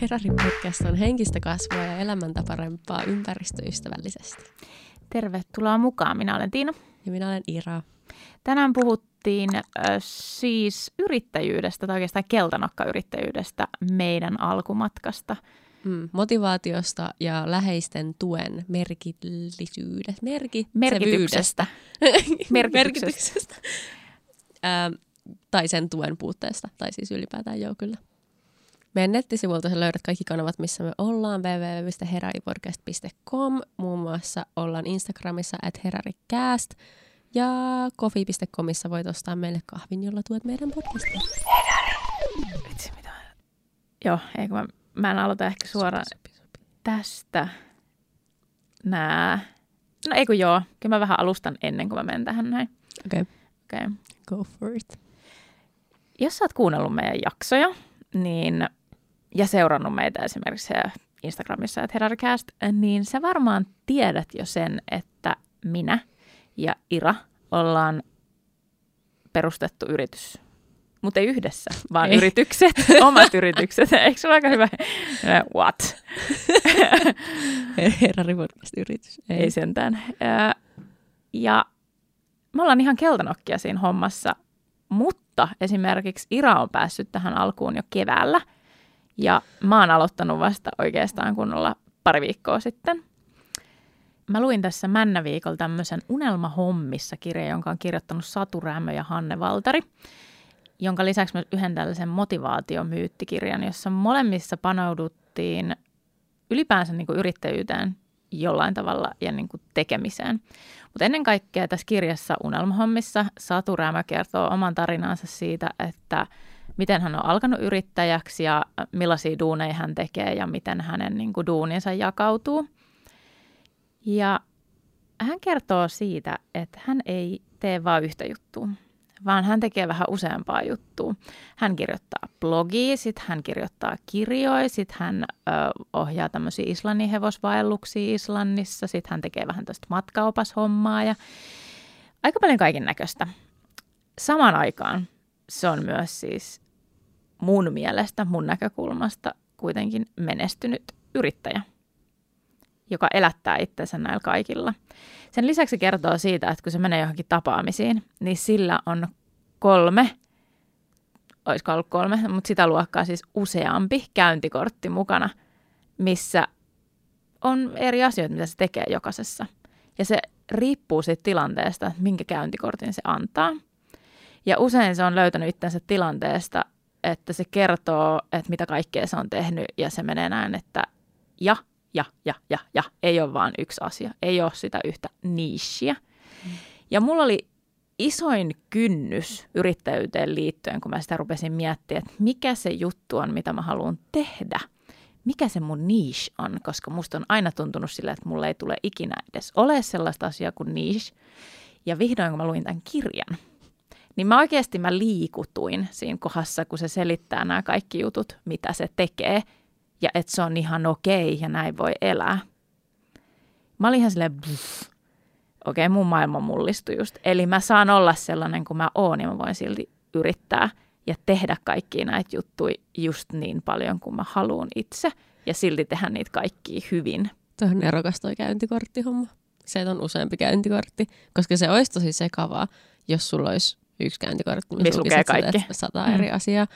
Herari podcast on henkistä kasvua ja elämäntaparempaa ympäristöystävällisesti. Tervetuloa mukaan. Minä olen Tiina. Ja minä olen Ira. Tänään puhuttiin äh, siis yrittäjyydestä, tai oikeastaan keltanokkayrittäjyydestä meidän alkumatkasta. Mm, motivaatiosta ja läheisten tuen merkillisyydestä. Merki- Merkityksestä. Merkityksestä. ähm, tai sen tuen puutteesta, tai siis ylipäätään joo kyllä. Meidän nettisivuilta sä löydät kaikki kanavat, missä me ollaan, www.heraripodcast.com. Muun muassa ollaan Instagramissa at heraricast. Ja kofi.comissa voit ostaa meille kahvin, jolla tuet meidän podcastia. Vitsi, mitä? Joo, eikö mä, mä en aloita ehkä suoraan Sopi, sopi, sopi. tästä. Nää. No eikö joo, kyllä mä vähän alustan ennen kuin mä menen tähän näin. Okei, okay, Okay. go for it. Jos sä oot kuunnellut meidän jaksoja, niin, ja seurannut meitä esimerkiksi Instagramissa, että Herarcast, niin sä varmaan tiedät jo sen, että minä ja Ira ollaan perustettu yritys. Mutta ei yhdessä, vaan Ei. yritykset, omat yritykset. Eikö se ole aika hyvä? What? Herari podcast-yritys. Ei. Ei sentään. Ja me ollaan ihan keltanokkia siinä hommassa, mutta esimerkiksi Ira on päässyt tähän alkuun jo keväällä. Ja mä oon aloittanut vasta oikeastaan kunnolla pari viikkoa sitten. Mä luin tässä Männäviikolla tämmöisen Unelmahommissa kirja, jonka on kirjoittanut Satu Rämö ja Hanne Valtari, jonka lisäksi myös yhden tällaisen motivaatiomyyttikirjan, jossa molemmissa panouduttiin ylipäänsä niin kuin yrittäjyyteen jollain tavalla ja niin kuin tekemiseen. Mutta ennen kaikkea tässä kirjassa Unelmahommissa Satu Rämä kertoo oman tarinansa siitä, että miten hän on alkanut yrittäjäksi ja millaisia duuneja hän tekee ja miten hänen niin kuin, duuninsa jakautuu. Ja hän kertoo siitä, että hän ei tee vain yhtä juttua, vaan hän tekee vähän useampaa juttua. Hän kirjoittaa blogia, sitten hän kirjoittaa kirjoja, sitten hän ö, ohjaa tämmöisiä Islannin hevosvaelluksia Islannissa, sitten hän tekee vähän tästä matkaopashommaa ja aika paljon kaiken näköistä. Samaan aikaan se on myös siis mun mielestä, mun näkökulmasta kuitenkin menestynyt yrittäjä, joka elättää itsensä näillä kaikilla. Sen lisäksi se kertoo siitä, että kun se menee johonkin tapaamisiin, niin sillä on kolme, olisiko ollut kolme, mutta sitä luokkaa siis useampi käyntikortti mukana, missä on eri asioita, mitä se tekee jokaisessa. Ja se riippuu siitä tilanteesta, minkä käyntikortin se antaa. Ja usein se on löytänyt itsensä tilanteesta, että se kertoo, että mitä kaikkea se on tehnyt, ja se menee näin, että ja, ja, ja, ja, ja, ei ole vaan yksi asia. Ei ole sitä yhtä niishia. Ja mulla oli isoin kynnys yrittäjyyteen liittyen, kun mä sitä rupesin miettimään, että mikä se juttu on, mitä mä haluan tehdä. Mikä se mun niche on, koska musta on aina tuntunut sillä, että mulla ei tule ikinä edes ole sellaista asiaa kuin niche. Ja vihdoin, kun mä luin tämän kirjan, niin mä oikeasti mä liikutuin siinä kohdassa, kun se selittää nämä kaikki jutut, mitä se tekee, ja että se on ihan okei ja näin voi elää. Mä olin ihan silleen, "Pff, okei, mun maailma mullistui just. Eli mä saan olla sellainen kuin mä oon ja mä voin silti yrittää ja tehdä kaikkia näitä juttuja just niin paljon kuin mä haluan itse ja silti tehdä niitä kaikkia hyvin. Tuo on erokas toi käyntikorttihomma. Se, on useampi käyntikortti, koska se olisi tosi sekavaa, jos sulla olisi yksi käyntikortti, Missä lukee lukisit sitä, kaikki. Sata Mm. eri asiaa.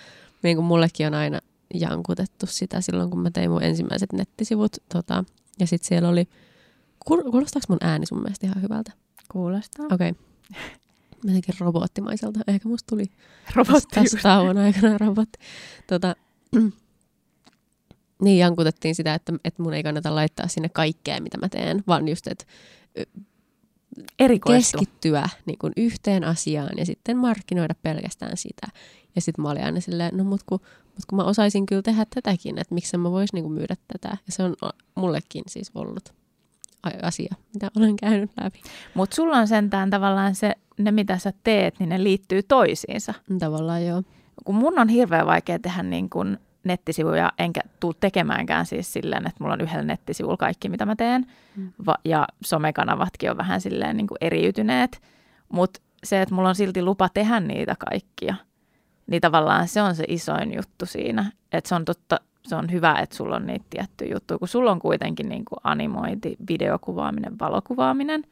Niin kuin mullekin on aina jankutettu sitä silloin, kun mä tein mun ensimmäiset nettisivut. Tota, ja sitten siellä oli, kuul- kuulostaako mun ääni sun mielestä ihan hyvältä? Kuulostaa. Okei. Okay. Jotenkin robottimaiselta. Ehkä musta tuli Robotti. tässä tauon aikana robotti. Tota, niin jankutettiin sitä, että, että mun ei kannata laittaa sinne kaikkea, mitä mä teen, vaan just, että Erikoistu. keskittyä niin kuin yhteen asiaan ja sitten markkinoida pelkästään sitä. Ja sitten mä olin aina silleen, no mut kun, mut kun mä osaisin kyllä tehdä tätäkin, että miksi mä vois niin kuin myydä tätä. Ja se on mullekin siis ollut asia, mitä olen käynyt läpi. Mutta sulla on sentään tavallaan se, ne mitä sä teet, niin ne liittyy toisiinsa. Tavallaan joo. Kun mun on hirveän vaikea tehdä niin kuin nettisivuja, enkä tuu tekemäänkään siis silleen, että mulla on yhdellä nettisivulla kaikki, mitä mä teen. Mm. Va- ja somekanavatkin on vähän silleen niin kuin eriytyneet. Mutta se, että mulla on silti lupa tehdä niitä kaikkia, niin tavallaan se on se isoin juttu siinä. Että se on totta, se on hyvä, että sulla on niitä tiettyjä juttuja, kun sulla on kuitenkin niin kuin animointi, videokuvaaminen, valokuvaaminen.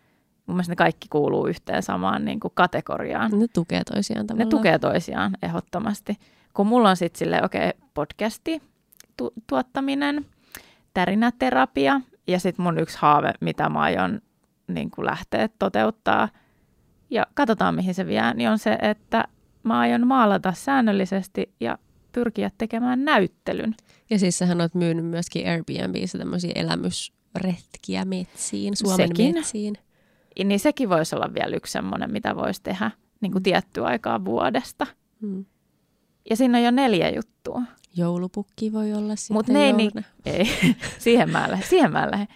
Mun mielestä ne kaikki kuuluu yhteen samaan niin kuin kategoriaan. Ne tukee toisiaan tavallaan. Ne tukee toisiaan ehdottomasti. Kun mulla on sitten silleen, okei, okay, podcasti, tu- tuottaminen, tärinäterapia ja sitten mun yksi haave, mitä mä aion niin kuin lähteä toteuttaa ja katsotaan mihin se vie, niin on se, että mä aion maalata säännöllisesti ja pyrkiä tekemään näyttelyn. Ja siis sähän oot myynyt myöskin Airbnbissä tämmöisiä elämysretkiä metsiin, Suomen Sekin. metsiin. Niin sekin voisi olla vielä yksi semmoinen, mitä voisi tehdä niin kuin tiettyä aikaa vuodesta. Hmm. Ja siinä on jo neljä juttua. Joulupukki voi olla sitten Mut ne ei niin- Ei, siihen mä en lähde. Siihen mä en lähde.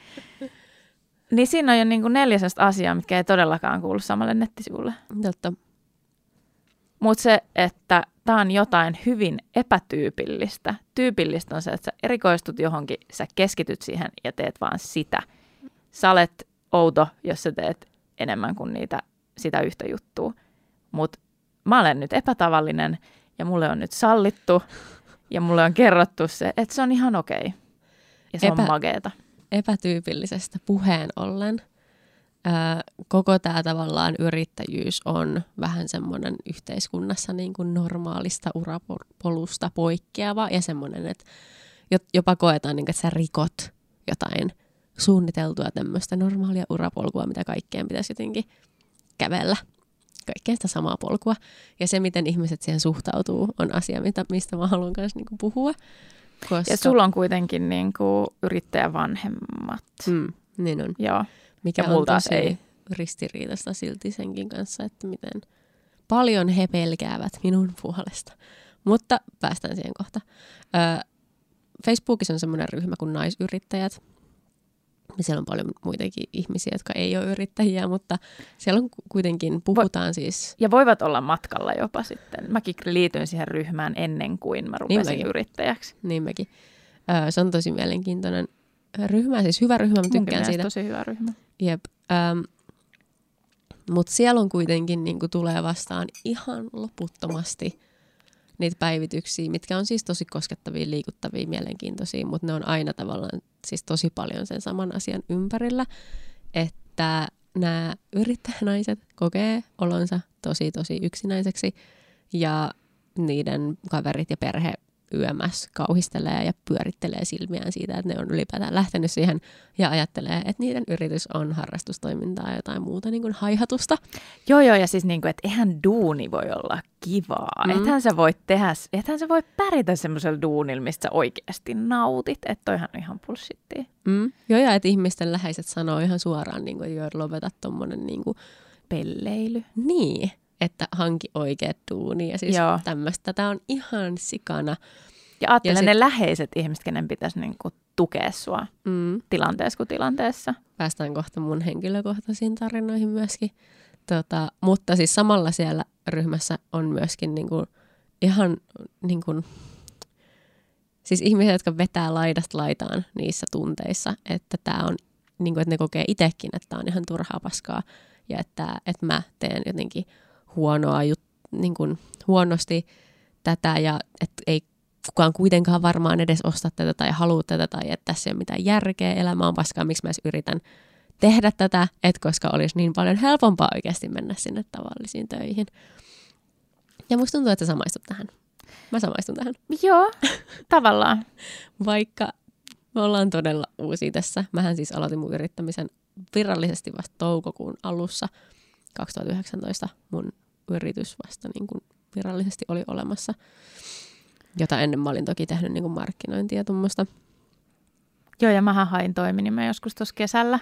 Niin siinä on jo niin kuin neljä asiaa, mitkä ei todellakaan kuulu samalle nettisivulle. Totta. Mutta se, että tämä on jotain hyvin epätyypillistä. Tyypillistä on se, että sä erikoistut johonkin, sä keskityt siihen ja teet vaan sitä. Sä olet outo, jos sä teet enemmän kuin niitä, sitä yhtä juttua. Mutta mä olen nyt epätavallinen ja mulle on nyt sallittu ja mulle on kerrottu se, että se on ihan okei. Ja se Epä- on mageeta. epätyypillisestä puheen ollen. Ää, koko tämä tavallaan yrittäjyys on vähän semmoinen yhteiskunnassa niin kuin normaalista urapolusta poikkeava ja semmoinen, että jo- jopa koetaan, niin kuin, että sä rikot jotain suunniteltua tämmöistä normaalia urapolkua, mitä kaikkeen pitäisi jotenkin kävellä. Kaikkeen sitä samaa polkua. Ja se, miten ihmiset siihen suhtautuu, on asia, mitä, mistä mä haluan myös niin puhua. Koska, Ja sulla on kuitenkin niin kuin yrittäjävanhemmat. Mm, niin on. Joo. Mikä Ja on taas tosi ei. ristiriitasta silti senkin kanssa, että miten paljon he pelkäävät minun puolesta. Mutta päästään siihen kohta. Öö, Facebookissa on semmoinen ryhmä kuin naisyrittäjät. Siellä on paljon muitakin ihmisiä, jotka ei ole yrittäjiä, mutta siellä on ku- kuitenkin, puhutaan siis, Ja voivat olla matkalla jopa sitten. Mäkin liityin siihen ryhmään ennen kuin mä rupesin mäkin. yrittäjäksi. niin mekin. Öö, se on tosi mielenkiintoinen ryhmä, siis hyvä ryhmä, mä tykkään siitä. tosi hyvä ryhmä. Jep. Ähm, Mutta siellä on kuitenkin niin tulee vastaan ihan loputtomasti niitä päivityksiä, mitkä on siis tosi koskettavia, liikuttavia, mielenkiintoisia, mutta ne on aina tavallaan siis tosi paljon sen saman asian ympärillä, että nämä yrittäjänaiset kokee olonsa tosi tosi yksinäiseksi ja niiden kaverit ja perhe YMS kauhistelee ja pyörittelee silmiään siitä, että ne on ylipäätään lähtenyt siihen ja ajattelee, että niiden yritys on harrastustoimintaa ja jotain muuta niin kuin haihatusta. Joo, joo, ja siis niin kuin, että eihän duuni voi olla kivaa. Mm. Ethän sä voi tehdä, ethän sä voi pärjätä semmoisella duunilla, mistä sä oikeasti nautit. Että toihan on ihan bullshittia. Mm. Joo, ja että ihmisten läheiset sanoo ihan suoraan, niin kuin, että joo, lopeta tuommoinen niin kuin, Pelleily. niin, että hanki oikeat duuni ja siis Joo. tämmöistä. Tämä on ihan sikana. Ja ajattelen Ja sit... ne läheiset ihmiset, kenen pitäisi niin kuin tukea sua Mm. tilanteessa kuin tilanteessa. Päästään kohta mun henkilökohtaisiin tarinoihin myöskin. Tota, mutta siis samalla siellä ryhmässä on myöskin niinku ihan niinku, siis ihmisiä, jotka vetää laidasta laitaan niissä tunteissa, että tämä on, niinku, että ne kokee itsekin, että tämä on ihan turhaa paskaa ja että, että mä teen jotenkin huonoa jut, niinku, huonosti tätä ja että ei kukaan kuitenkaan varmaan edes osta tätä tai halua tätä tai että tässä ei ole mitään järkeä, elämä on paskaa, miksi mä edes yritän tehdä tätä, et koska olisi niin paljon helpompaa oikeasti mennä sinne tavallisiin töihin. Ja musta tuntuu, että sä samaistut tähän. Mä samaistun tähän. Joo, tavallaan. Vaikka me ollaan todella uusia tässä. Mähän siis aloitin mun yrittämisen virallisesti vasta toukokuun alussa 2019. Mun yritys vasta niin kuin virallisesti oli olemassa, jota ennen mä olin toki tehnyt niin kuin markkinointia ja tuommoista. Joo, ja mähän hain toiminimeä joskus tuossa kesällä.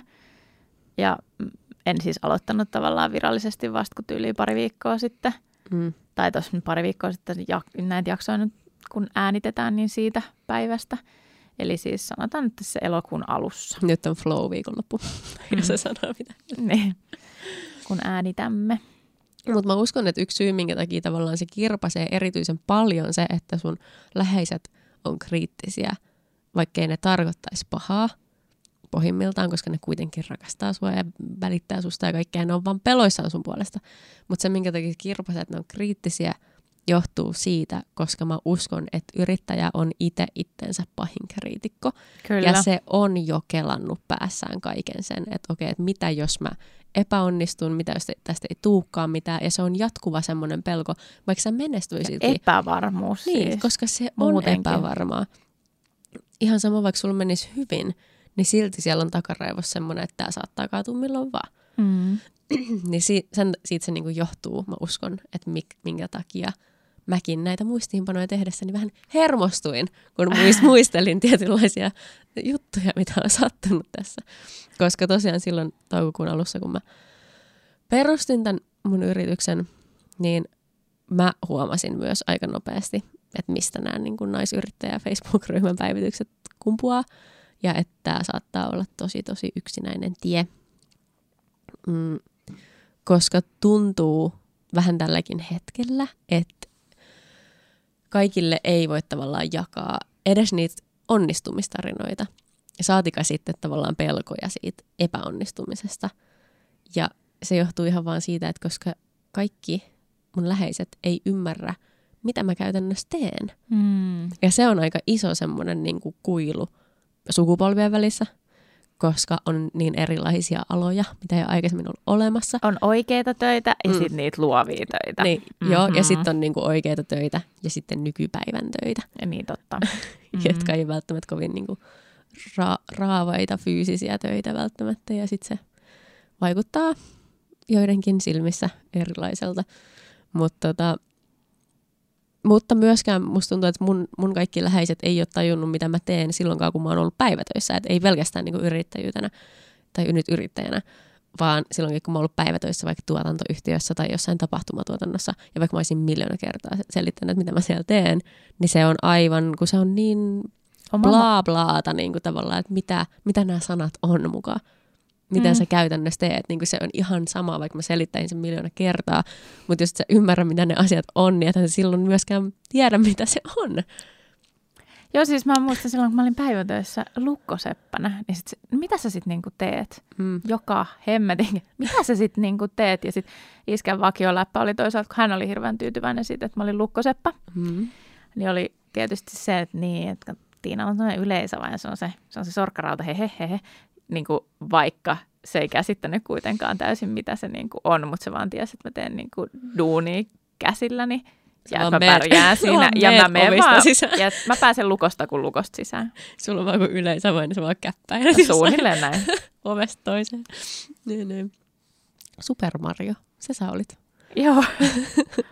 Ja mm, en siis aloittanut tavallaan virallisesti vasta kuin tyyliin pari viikkoa sitten. Mm. Tai tuossa pari viikkoa sitten jak- näitä jaksoja nyt, kun äänitetään, niin siitä päivästä. Eli siis sanotaan nyt se elokuun alussa. Nyt on flow viikonloppu, jos se sanoo mitä. niin. Kun äänitämme. Mutta mä uskon, että yksi syy, minkä takia tavallaan se kirpasee erityisen paljon se, että sun läheiset on kriittisiä, vaikkei ne tarkoittaisi pahaa pohjimmiltaan, koska ne kuitenkin rakastaa sua ja välittää susta ja kaikkea, ne on vaan peloissaan sun puolesta. Mutta se, minkä takia kirpasee, että ne on kriittisiä, johtuu siitä, koska mä uskon, että yrittäjä on itse itsensä pahin kriitikko. Kyllä. Ja se on jo kelannut päässään kaiken sen, että okei, että mitä jos mä epäonnistun, mitä jos tästä ei tuukaan mitään. Ja se on jatkuva semmoinen pelko, vaikka sä menestyisiltkin. Epävarmuus Niin, siis. koska se on Muutenkin. epävarmaa. Ihan sama, vaikka sulla menisi hyvin, niin silti siellä on takaraivossa semmoinen, että tämä saattaa kaatua milloin vaan. Mm. niin si- sen, siitä se niinku johtuu, mä uskon, että mik, minkä takia mäkin näitä muistiinpanoja tehdessäni vähän hermostuin, kun muist, muistelin tietynlaisia juttuja, mitä on sattunut tässä. Koska tosiaan silloin toukokuun alussa, kun mä perustin tämän mun yrityksen, niin mä huomasin myös aika nopeasti, että mistä nämä niin kuin naisyrittäjä Facebook-ryhmän päivitykset kumpuaa, ja että tämä saattaa olla tosi, tosi yksinäinen tie. Mm, koska tuntuu vähän tälläkin hetkellä, että kaikille ei voi tavallaan jakaa edes niitä onnistumistarinoita. Saatika sitten tavallaan pelkoja siitä epäonnistumisesta. Ja se johtuu ihan vaan siitä, että koska kaikki mun läheiset ei ymmärrä, mitä mä käytännössä teen. Mm. Ja se on aika iso semmoinen niin kuin kuilu sukupolvien välissä, koska on niin erilaisia aloja, mitä ei ole aikaisemmin ollut olemassa. On oikeita töitä ja Mm. sitten niitä luovia töitä. Niin, mm-hmm. Joo, ja Mhm. sitten on niinku oikeita töitä ja sitten nykypäivän töitä, Ja niin totta. mm-hmm. jotka ei välttämättä kovin niinku ra- raavaita fyysisiä töitä välttämättä. Ja sitten se vaikuttaa joidenkin silmissä erilaiselta. Mut tota, mutta myöskään musta tuntuu, että mun, mun kaikki läheiset ei ole tajunnut, mitä mä teen silloinkaan, kun mä oon ollut päivätöissä. Et ei pelkästään niinku yrittäjyytenä tai nyt yrittäjänä, vaan silloinkin, kun mä oon ollut päivätöissä vaikka tuotantoyhtiössä tai jossain tapahtumatuotannossa, ja vaikka mä olisin miljoona kertaa selittänyt, että mitä mä siellä teen, niin se on aivan, kun se on niin bla blaata niin kuin tavallaan, että mitä, mitä nämä sanat on mukaan. Miten Mm. sä käytännössä teet. Niin kuin se on ihan sama, vaikka mä selittäisin sen miljoona kertaa. Mutta jos et sä ymmärrä, mitä ne asiat on, niin et sä silloin myöskään tiedä, mitä se on. Joo, siis mä muistan silloin, kun mä olin päivätöissä lukkoseppänä, niin sit, mitä sä sitten niinku teet? Mm. Joka hemmetin. Mitä sä sitten niinku teet? Ja sitten iskän vakioläppä oli toisaalta, kun hän oli hirveän tyytyväinen siitä, että mä olin lukkoseppä, Mm. niin oli tietysti se, että niin, että Tiina on tämmöinen yleisöva ja se on se, se, on se sorkkarauta, he, he, he, he. Niin kuin vaikka se ei käsittänyt kuitenkaan täysin, mitä se niin kuin on, mutta se vaan tiesi, että mä teen niin kuin duunia käsilläni ja mä meet- pärjään siinä ja mä menen vaan, sisään. ja mä pääsen lukosta kuin lukosta sisään. Sulla on vaan kuin yleisö voi, niin sä vaan käppäilet Suunnilleen näin. ovesta toiseen. Niin, niin. Super Mario, se sä olit. Joo.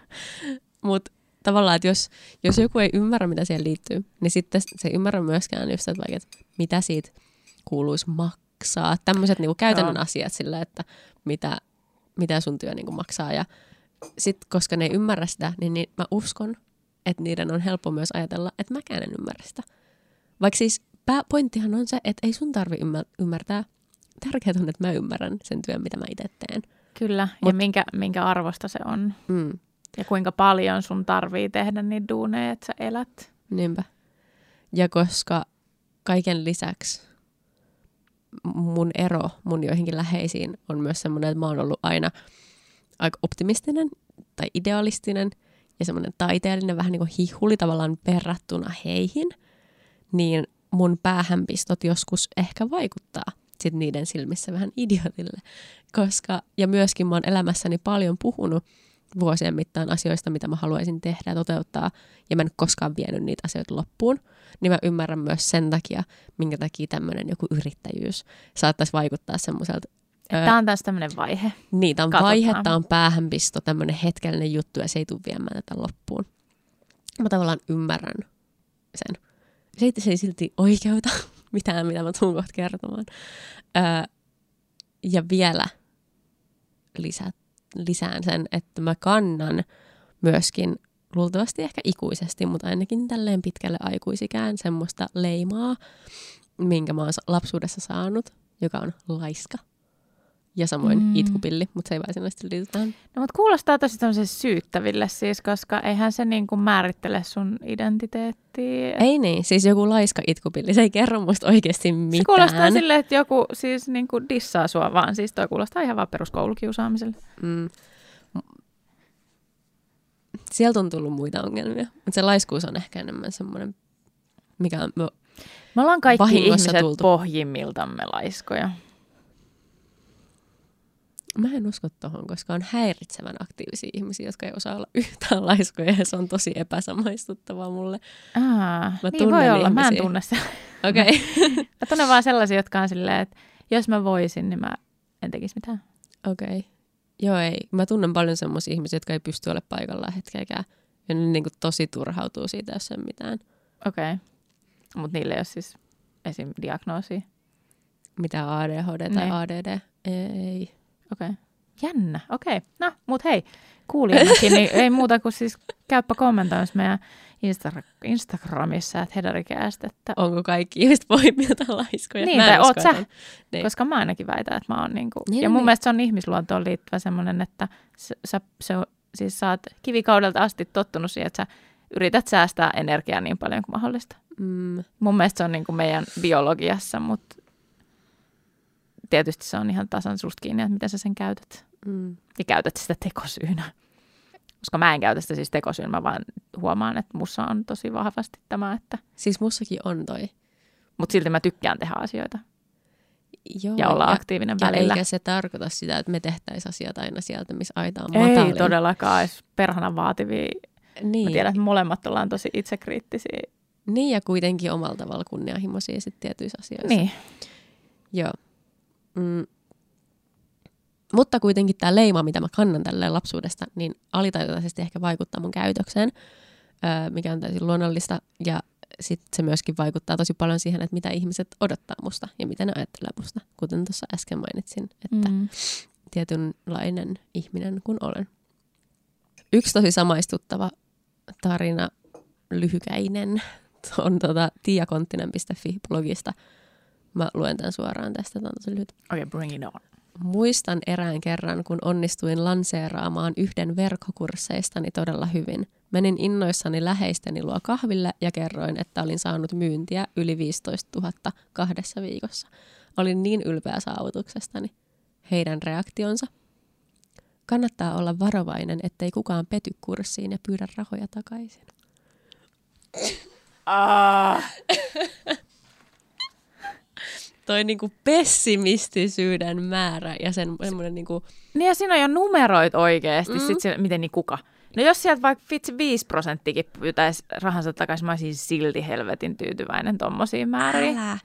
Mutta tavallaan, että jos, jos joku ei ymmärrä, mitä siihen liittyy, niin sitten se ei ymmärrä myöskään just, että, vaikka, että mitä siitä kuuluisi maksaa. Tämmöiset niinku käytännön Joo. asiat sillä, että mitä, mitä sun työ niinku maksaa. Ja sitten, koska ne ei ymmärrä sitä, niin, niin mä uskon, että niiden on helppo myös ajatella, että mäkään en ymmärrä sitä. Vaikka siis pääpointtihan on se, että ei sun tarvi ymmär- ymmärtää. Tärkeää on, että mä ymmärrän sen työn, mitä mä itse teen. Kyllä, ja Mut- minkä, minkä arvosta se on. Mm. Ja kuinka paljon sun tarvii tehdä niitä duuneja, että sä elät. Niinpä. Ja koska kaiken lisäksi mun ero mun joihinkin läheisiin on myös semmoinen, että mä oon ollut aina aika optimistinen tai idealistinen ja semmoinen taiteellinen, vähän niin kuin hihuli tavallaan verrattuna heihin, niin mun päähänpistot joskus ehkä vaikuttaa sit niiden silmissä vähän idiotille. Koska, ja myöskin mä oon elämässäni paljon puhunut vuosien mittaan asioista, mitä mä haluaisin tehdä ja toteuttaa, ja mä en koskaan vienyt niitä asioita loppuun, niin mä ymmärrän myös sen takia, minkä takia tämmöinen joku yrittäjyys saattaisi vaikuttaa semmoiselta. Tämä on taas tämmöinen vaihe. niin, tämä on katsotaan. vaihe, tämä on päähänpisto, tämmöinen hetkellinen juttu, ja se ei tule viemään tätä loppuun. Mä tavallaan ymmärrän sen. Se ei, se ei silti oikeuta mitään, mitä mä tuun kohta kertomaan. Öö, ja vielä lisä, lisään sen, että mä kannan myöskin luultavasti ehkä ikuisesti, mutta ainakin tälleen pitkälle aikuisikään semmoista leimaa, minkä mä oon sa- lapsuudessa saanut, joka on laiska. Ja samoin Mm. itkupilli, mutta se ei varsinaisesti liity tähän. No, mutta kuulostaa tosi syyttäville siis, koska eihän se niin kuin määrittele sun identiteettiä. Ei niin, siis joku laiska itkupilli, se ei kerro musta oikeasti mitään. Se kuulostaa silleen, että joku siis niin kuin dissaa sua vaan. Siis toi kuulostaa ihan vaan peruskoulukiusaamiselle. Mm. sieltä on tullut muita ongelmia. Mutta se laiskuus on ehkä enemmän semmoinen, mikä on... Me, ollaan kaikki ihmiset tultu. pohjimmiltamme laiskoja. Mä en usko tohon, koska on häiritsevän aktiivisia ihmisiä, jotka ei osaa olla yhtään laiskoja ja se on tosi epäsamaistuttavaa mulle. Aa, Mä niin tunnen voi olla, mä en ihmisiä. tunne sitä. Okei. Okay. Mä tunnen vaan sellaisia, jotka on silleen, että jos mä voisin, niin mä en tekisi mitään. Okei. Okay. Joo ei. Mä tunnen paljon semmoisia ihmisiä, jotka ei pysty olemaan paikallaan hetkeäkään. Ja ne niin kuin tosi turhautuu siitä, jos ei mitään. Okei. Okay. Mutta niille ei ole siis esim. diagnoosia. Mitä ADHD tai Niin. ADD. Ei. Okei. Okay. Jännä. Okei. Okay. No, mut hei, kuulijanakin, niin ei muuta kuin siis käyppä kommentoimassa meidän Insta- Instagramissa, että Hedarikäästä, että Onko kaikki ihmiset pohjimmilta laiskoja? Niin, tai oot sä? Niin. Koska mä ainakin väitän, että mä oon niinku, Niin, ja mun niin. mielestä se on ihmisluontoon liittyvä semmoinen, että sä, sä, se, siis sä oot kivikaudelta asti tottunut siihen, että sä yrität säästää energiaa niin paljon kuin mahdollista. Mm, Mun mielestä se on niinku meidän biologiassa, mutta tietysti se on ihan tasan susta kiinni, että miten sä sen käytät. mm. Ja käytät sitä tekosyynä. Koska mä en käytä sitä siis tekosyynä, mä vaan huomaan, että mussa on tosi vahvasti tämä, että... Siis mussakin on toi. Mutta silti mä tykkään tehdä asioita Joo, ja olla aktiivinen ja välillä. eikä se tarkoita sitä, että me tehtäisiin asiat aina sieltä, missä aita on Ei matalin. todellakaan edes perhana vaativia. Niin. Mä tiedän, että molemmat ollaan tosi itsekriittisiä. niin, ja kuitenkin omalla tavalla kunnianhimoisia sit tietyissä asioissa. Niin. Joo. Mm. Mutta kuitenkin tämä leima, mitä mä kannan tälleen lapsuudesta, niin alitajuisesti ehkä vaikuttaa mun käytökseen, öö, mikä on täysin luonnollista. Ja sitten se myöskin vaikuttaa tosi paljon siihen, että mitä ihmiset odottaa musta ja mitä ne ajattelee musta. Kuten tuossa äsken mainitsin, että Mm. tietynlainen ihminen kuin olen. Yksi tosi samaistuttava tarina, lyhykäinen, on tota tiakonttinen.fi-blogista. Mä luen tämän suoraan tästä, tämä on tosi lyhyt. Okei, okay, bring it on. Muistan erään kerran, kun onnistuin lanseeraamaan yhden verkkokursseistani todella hyvin. Menin innoissani läheisteni luo kahville ja kerroin, että olin saanut myyntiä yli 15 000 kahdessa viikossa. Olin niin ylpeä saavutuksestani. Heidän reaktionsa? Kannattaa olla varovainen, ettei kukaan pety kurssiin ja pyydä rahoja takaisin. Ah. Toi niinku pessimistisyyden määrä ja sen semmoinen niinku, Niin ja siinä on jo numeroit oikeasti, Mm. sit siellä, miten niin kuka. No jos sieltä vaikka vitsi 5 prosenttikin pyytäisi rahansa takaisin, mä olisin silti helvetin tyytyväinen tommosiin määriin. älä.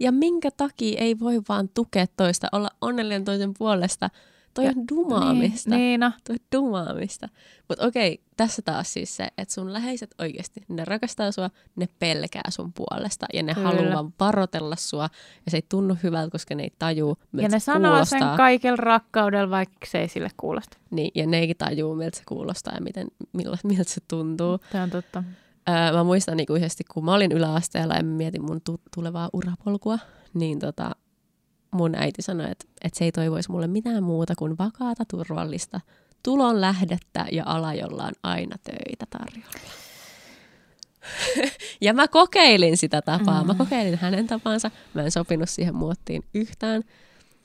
Ja minkä takia ei voi vaan tukea toista, olla onnellinen toisen puolesta. Toi Ja- on dumaamista. Niin, niin no. Toi on dumaamista. Mutta okei, tässä taas siis se, että sun läheiset oikeasti, ne rakastaa sua, ne pelkää sun puolesta ja ne Kyllä. haluaa varotella sua ja se ei tunnu hyvältä, koska ne ei tajuu, miltä Ja ne se sanoo kuulostaa. sen kaikella rakkaudella, vaikka se ei sille kuulosta. Niin, ja ne ei tajuu, miltä se kuulostaa ja miten, miltä, miltä se tuntuu. Se on totta. Öö, mä muistan niin yhdesti, kun mä olin yläasteella ja mietin mun tu- tulevaa urapolkua, niin tota, mun äiti sanoi, että, että se ei toivoisi mulle mitään muuta kuin vakaata, turvallista tulon lähdettä ja ala, jolla on aina töitä tarjolla. ja mä kokeilin sitä tapaa. Mä kokeilin hänen tapansa. Mä en sopinut siihen muottiin yhtään.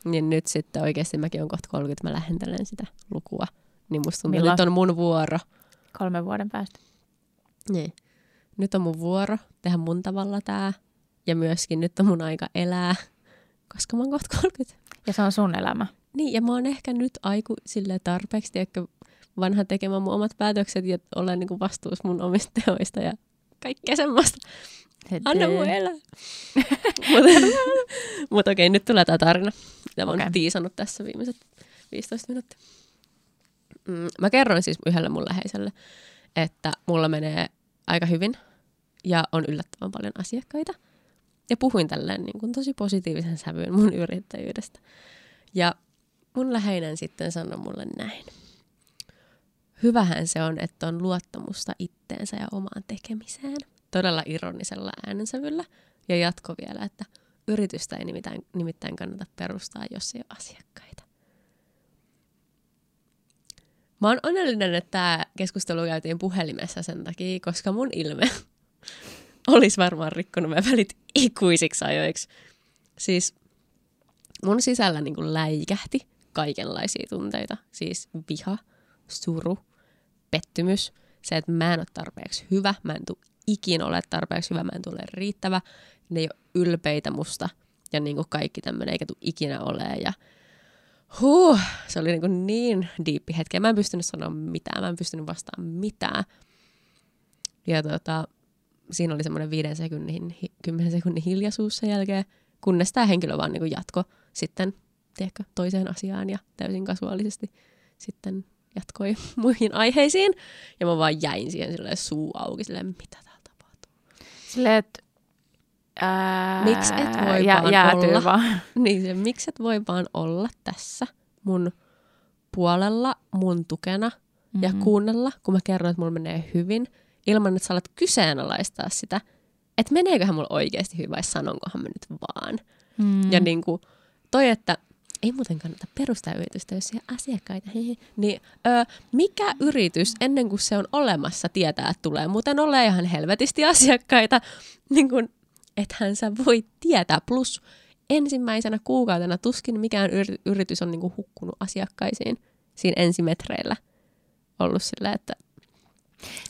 Niin nyt sitten oikeasti mäkin on kohta 30, mä lähentelen sitä lukua. Niin musta tuntuu, Milloin? nyt on mun vuoro. Kolmen vuoden päästä. Niin. Nyt on mun vuoro tehdä mun tavalla tää. Ja myöskin nyt on mun aika elää, koska mä oon kohta 30. Ja se on sun elämä. Niin, ja mä oon ehkä nyt aiku sille tarpeeksi, ehkä vanha tekemään mun omat päätökset ja olla niinku vastuus mun omista teoista ja kaikkea semmoista. Anna mun elää. Mutta mut okei, nyt tulee tää tarina. Mitä mä oon Okei. tiisannut tässä viimeiset 15 minuuttia. Mm, mä kerroin siis yhdelle mun läheiselle, että mulla menee aika hyvin ja on yllättävän paljon asiakkaita. Ja puhuin tälleen niin kuin tosi positiivisen sävyyn mun yrittäjyydestä. Ja mun läheinen sitten sanoi mulle näin. Hyvähän se on, että on luottamusta itteensä ja omaan tekemiseen. Todella ironisella äänensävyllä. Ja jatko vielä, että yritystä ei nimittäin, nimittäin kannata perustaa, jos ei ole asiakkaita. Mä oon onnellinen, että tämä keskustelu käytiin puhelimessa sen takia, koska mun ilme olisi varmaan rikkonut meidän välit ikuisiksi ajoiksi. Siis mun sisällä niin kuin läikähti kaikenlaisia tunteita. Siis viha, suru, pettymys, se, että mä en ole tarpeeksi hyvä, mä en tule ikinä ole tarpeeksi hyvä, mä en tule riittävä, ne ei ole ylpeitä musta ja niin kuin kaikki tämmöinen, eikä tule ikinä ole ja huh, se oli niin, kuin niin diippi hetki. Mä en pystynyt sanoa mitään, mä en pystynyt vastaamaan mitään. Ja tota, siinä oli semmoinen viiden sekunnin, kymmenen sekunnin hiljaisuus sen jälkeen, kunnes tämä henkilö vaan niin jatko sitten tiedätkö, toiseen asiaan ja täysin kasuaalisesti sitten jatkoi muihin aiheisiin. Ja mä vaan jäin siihen silleen suu auki, silleen, mitä täällä tapahtuu. Silleen, että miksi et voi jä, vaan olla? Vaan. Niin, se, miksi et voi vaan olla tässä mun puolella, mun tukena mm-hmm. ja kuunnella, kun mä kerron, että mulla menee hyvin, ilman että sä alat kyseenalaistaa sitä, että meneeköhän mulla oikeasti hyvin vai sanonkohan mä nyt vaan. Mm. Ja niin kuin toi, että ei muuten kannata perustaa yritystä, jos ei ole asiakkaita. niin ö, mikä yritys ennen kuin se on olemassa tietää, että tulee muuten ole ihan helvetisti asiakkaita, niin kuin, ethän sä voi tietää. Plus ensimmäisenä kuukautena tuskin mikään yritys on niin kuin hukkunut asiakkaisiin siinä ensimetreillä ollut sillä, että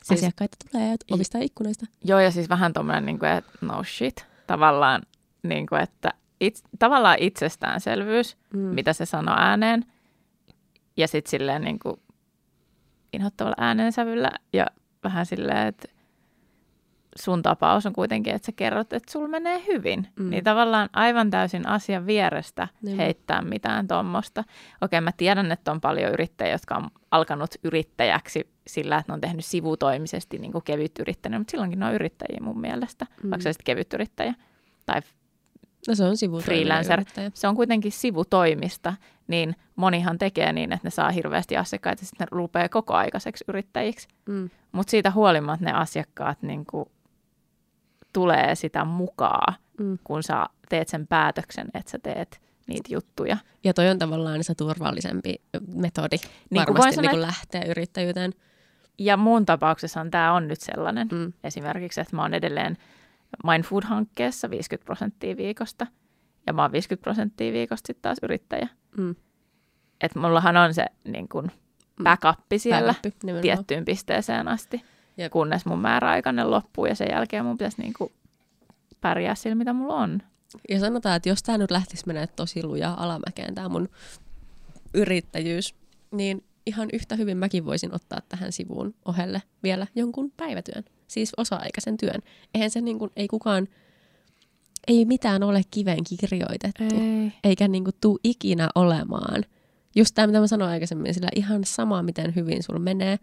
siis, asiakkaita tulee ovista ja ikkunoista. Joo, ja siis vähän tuommoinen, niin kuin, että no shit, tavallaan, niin kuin, että it, tavallaan itsestäänselvyys, mm. mitä se sanoo ääneen, ja sitten silleen niin kuin inhottavalla äänensävyllä ja vähän silleen, että sun tapaus on kuitenkin, että sä kerrot, että sulla menee hyvin. Mm. Niin tavallaan aivan täysin asian vierestä niin. heittää mitään tuommoista. Okei, mä tiedän, että on paljon yrittäjiä, jotka on alkanut yrittäjäksi sillä, että ne on tehnyt sivutoimisesti niin kevyt yrittäjä, mutta silloinkin ne on yrittäjiä mun mielestä, mm. vaikka se kevyt yrittäjä tai No se on freelancer. Se on kuitenkin sivutoimista, niin monihan tekee niin, että ne saa hirveästi asiakkaita ja sitten ne rupeaa kokoaikaiseksi yrittäjiksi. Mm. Mutta siitä huolimatta ne asiakkaat niin kuin, tulee sitä mukaan, mm. kun sä teet sen päätöksen, että sä teet niitä juttuja. Ja toi on tavallaan se turvallisempi metodi niin varmasti sanoa, niin lähteä yrittäjyyteen. Ja mun tapauksessa tämä on nyt sellainen mm. esimerkiksi, että mä oon edelleen – Mindfood-hankkeessa 50 prosenttia viikosta ja mä oon 50 prosenttia viikosta sitten taas yrittäjä. Mm. Että mullahan on se niin kun, mm. backup siellä backup, tiettyyn pisteeseen asti, Jep. kunnes mun määräaikainen loppuu ja sen jälkeen mun pitäisi niin kun, pärjää sillä, mitä mulla on. Ja sanotaan, että jos tämä nyt lähtisi menemään tosi lujaa alamäkeen, tämä mun yrittäjyys, niin ihan yhtä hyvin mäkin voisin ottaa tähän sivuun ohelle vielä jonkun päivätyön siis osa-aikaisen työn. Eihän se niin kuin, ei kukaan, ei mitään ole kiveen kirjoitettu, ei. eikä niin kuin tuu ikinä olemaan. Just tämä, mitä mä sanoin aikaisemmin, sillä ihan sama, miten hyvin sulla menee,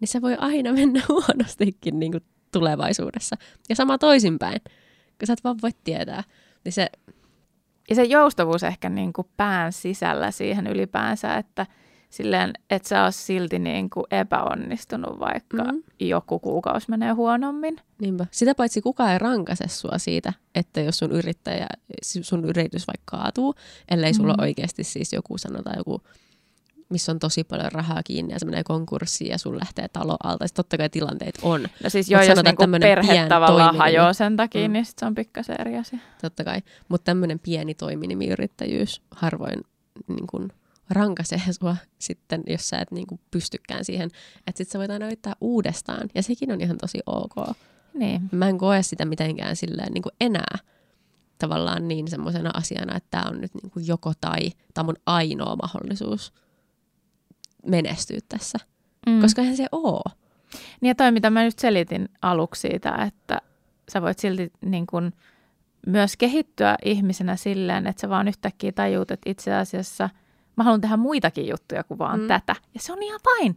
niin se voi aina mennä huonostikin niin kuin tulevaisuudessa. Ja sama toisinpäin, kun sä et vaan voi tietää. Niin se... Ja se joustavuus ehkä niin kuin pään sisällä siihen ylipäänsä, että – silleen, että sä oot silti niin kuin epäonnistunut, vaikka mm. joku kuukausi menee huonommin. Niinpä. Sitä paitsi kukaan ei rankase sua siitä, että jos sun yrittäjä, sun yritys vaikka kaatuu, ellei sulla mm. oikeasti siis joku, sanotaan joku, missä on tosi paljon rahaa kiinni ja se menee konkurssiin ja sun lähtee talo alta. Sitten totta kai tilanteet on. No siis joo, jos niinku perhe tavallaan hajoaa sen takia, mm. niin sit se on pikkasen eri asia. Totta kai, mutta tämmöinen pieni toiminimiyrittäjyys harvoin niin kun, rankaisee sua sitten, jos sä et niinku pystykään siihen. Että sit sä voit aina yrittää uudestaan. Ja sekin on ihan tosi ok. Niin. Mä en koe sitä mitenkään silleen niinku enää tavallaan niin semmoisena asiana, että tämä on nyt niinku joko tai, tämä on mun ainoa mahdollisuus menestyä tässä. Mm. Koska eihän se oo. Niin ja toi, mitä mä nyt selitin aluksi siitä, että sä voit silti niin kun myös kehittyä ihmisenä silleen, että sä vaan yhtäkkiä tajuut, että itse asiassa – mä haluan tehdä muitakin juttuja kuin vaan mm. tätä. Ja se on ihan fine.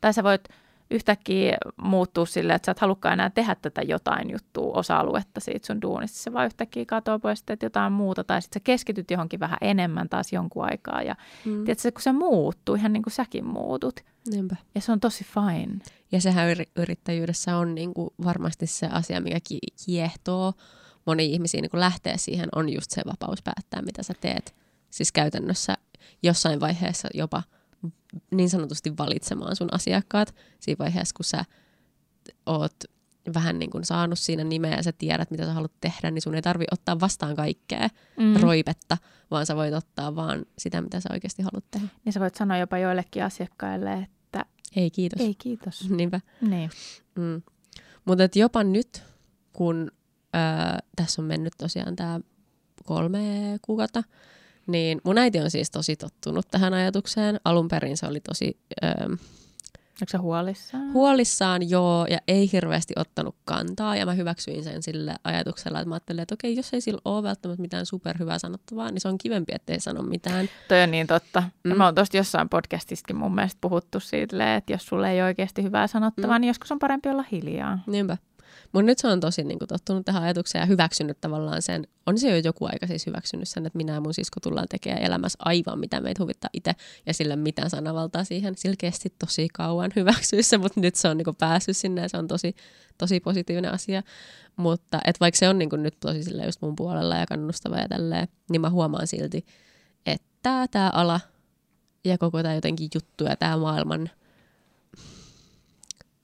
Tai sä voit yhtäkkiä muuttua silleen, että sä et halukkaan enää tehdä tätä jotain juttua, osa-aluetta siitä sun duunista. Se vaan yhtäkkiä katoo pois, että jotain muuta, tai sitten sä keskityt johonkin vähän enemmän taas jonkun aikaa. Ja mm. tiedätkö, kun se muuttuu, ihan niin kuin säkin muutut. Niinpä. Ja se on tosi fine. Ja sehän yrittäjyydessä on niin kuin varmasti se asia, mikä kiehtoo moni ihmisiä niin kuin lähtee siihen, on just se vapaus päättää, mitä sä teet. Siis käytännössä jossain vaiheessa jopa niin sanotusti valitsemaan sun asiakkaat siinä vaiheessa, kun sä oot vähän niin kuin saanut siinä nimeä ja sä tiedät, mitä sä haluat tehdä, niin sun ei tarvi ottaa vastaan kaikkea mm. roipetta, vaan sä voit ottaa vaan sitä, mitä sä oikeasti haluat tehdä. Niin sä voit sanoa jopa joillekin asiakkaille, että Ei kiitos. Ei kiitos. Niinpä. Niin. Mm. Mutta jopa nyt, kun ää, tässä on mennyt tosiaan tämä kolme kuukautta, niin mun äiti on siis tosi tottunut tähän ajatukseen. Alun perin se oli tosi ää, Onko se huolissaan? huolissaan, joo, ja ei hirveästi ottanut kantaa. Ja mä hyväksyin sen sille ajatuksella, että mä ajattelin, että okei, jos ei sillä ole välttämättä mitään superhyvää sanottavaa, niin se on kivempi, ettei sano mitään. Toi on niin totta. Mm. Mä oon tosta jossain podcastistakin mun mielestä puhuttu siitä, että jos sulle ei oikeasti hyvää sanottavaa. Mm. niin joskus on parempi olla hiljaa. Niinpä. Mutta nyt se on tosi niin kuin, tottunut tähän ajatukseen ja hyväksynyt tavallaan sen. On se jo joku aika siis hyväksynyt sen, että minä ja mun sisko tullaan tekemään elämässä aivan mitä meitä huvittaa itse ja sillä mitään sanavaltaa siihen. Sillä kesti tosi kauan hyväksyä se, mutta nyt se on niin kuin, päässyt sinne ja se on tosi, tosi positiivinen asia. Mutta et vaikka se on niin kuin, nyt tosi silleen just mun puolella ja kannustava ja tälleen, niin mä huomaan silti, että tämä ala ja koko tämä jotenkin juttu ja tämä maailman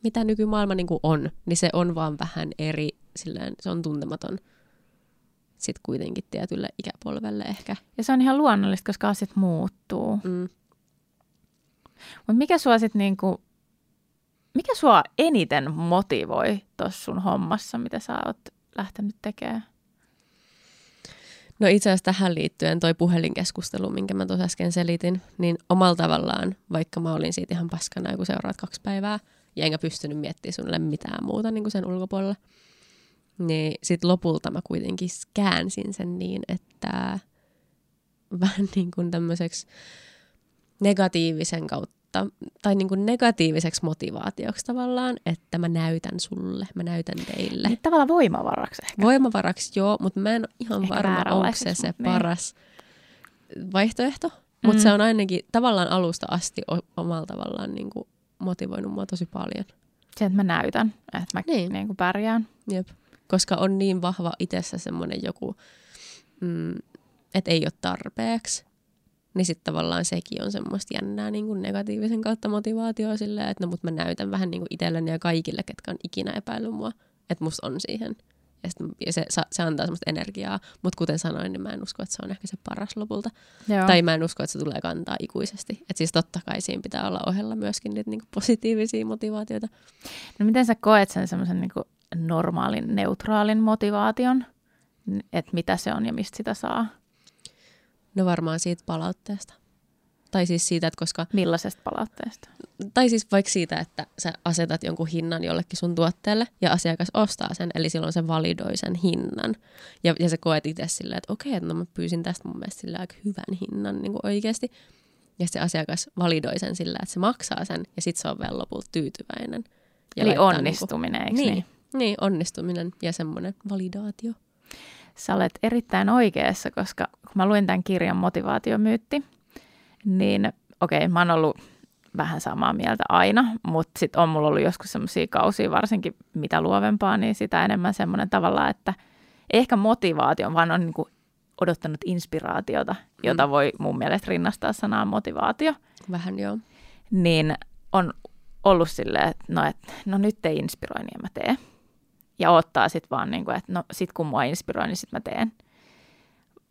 mitä nykymaailma niin kuin on, niin se on vaan vähän eri, silleen, se on tuntematon sitten kuitenkin tietylle ikäpolvelle ehkä. Ja se on ihan luonnollista, koska asiat muuttuu. Mm. Mutta mikä sua sit niinku, mikä sua eniten motivoi tuossa sun hommassa, mitä sä oot lähtenyt tekemään? No itse asiassa tähän liittyen toi puhelinkeskustelu, minkä mä tuossa äsken selitin, niin omalla tavallaan, vaikka mä olin siitä ihan paskana joku seuraat kaksi päivää, ja enkä pystynyt miettimään sulle mitään muuta niin kuin sen ulkopuolella, niin sitten lopulta mä kuitenkin käänsin sen niin, että vähän niin kuin tämmöiseksi negatiivisen kautta, tai niin kuin negatiiviseksi motivaatioksi tavallaan, että mä näytän sulle, mä näytän teille. Niin tavallaan voimavaraksi ehkä. Voimavaraksi joo, mutta mä en ole ihan Ehkä varma, onko se se niin. paras vaihtoehto. Mutta Mm. se on ainakin tavallaan alusta asti omalla tavallaan niin kuin motivoinut mua tosi paljon. Se, että mä näytän, että mä niin. Niin. Kuin pärjään. Jep. Koska on niin vahva itsessä semmoinen joku, mm, että ei ole tarpeeksi. Niin sitten tavallaan sekin on semmoista jännää niin kuin negatiivisen kautta motivaatioa silleen, että no mut mä näytän vähän niin kuin itselleni ja kaikille, ketkä on ikinä epäillyt mua, että musta on siihen. Ja, sit, ja se, se antaa semmoista energiaa, mutta kuten sanoin, niin mä en usko, että se on ehkä se paras lopulta. Joo. Tai mä en usko, että se tulee kantaa ikuisesti. Et siis totta kai siinä pitää olla ohella myöskin niitä niinku positiivisia motivaatioita. No miten sä koet sen semmoisen niin normaalin, neutraalin motivaation, että mitä se on ja mistä sitä saa? No varmaan siitä palautteesta. Tai siis siitä, että koska, Millaisesta palautteesta? tai siis vaikka siitä, että sä asetat jonkun hinnan jollekin sun tuotteelle ja asiakas ostaa sen, eli silloin se validoi sen hinnan. Ja, ja sä koet itse silleen, että okei, että no mä pyysin tästä mun mielestä aika hyvän hinnan niin kuin oikeasti. Ja sit se asiakas validoi sen sillä, että se maksaa sen ja sitten se on vielä lopulta tyytyväinen. Ja Eli laittaa onnistuminen, eikö Niin, niin? niin? niin, onnistuminen ja semmoinen validaatio. Sä olet erittäin oikeassa, koska kun mä luin tämän kirjan Motivaatiomyytti, niin okei, okay, mä oon ollut vähän samaa mieltä aina, mutta sitten on mulla ollut joskus semmoisia kausia, varsinkin mitä luovempaa, niin sitä enemmän semmoinen tavalla, että ehkä motivaatio, vaan on niinku odottanut inspiraatiota, jota voi mun mielestä rinnastaa sanaan motivaatio, Vähän joo. niin on ollut silleen, että no, et, no nyt ei inspiroi, niin mä teen. Ja ottaa sitten vaan, niin kuin, että no sit kun mua inspiroi, niin sit mä teen.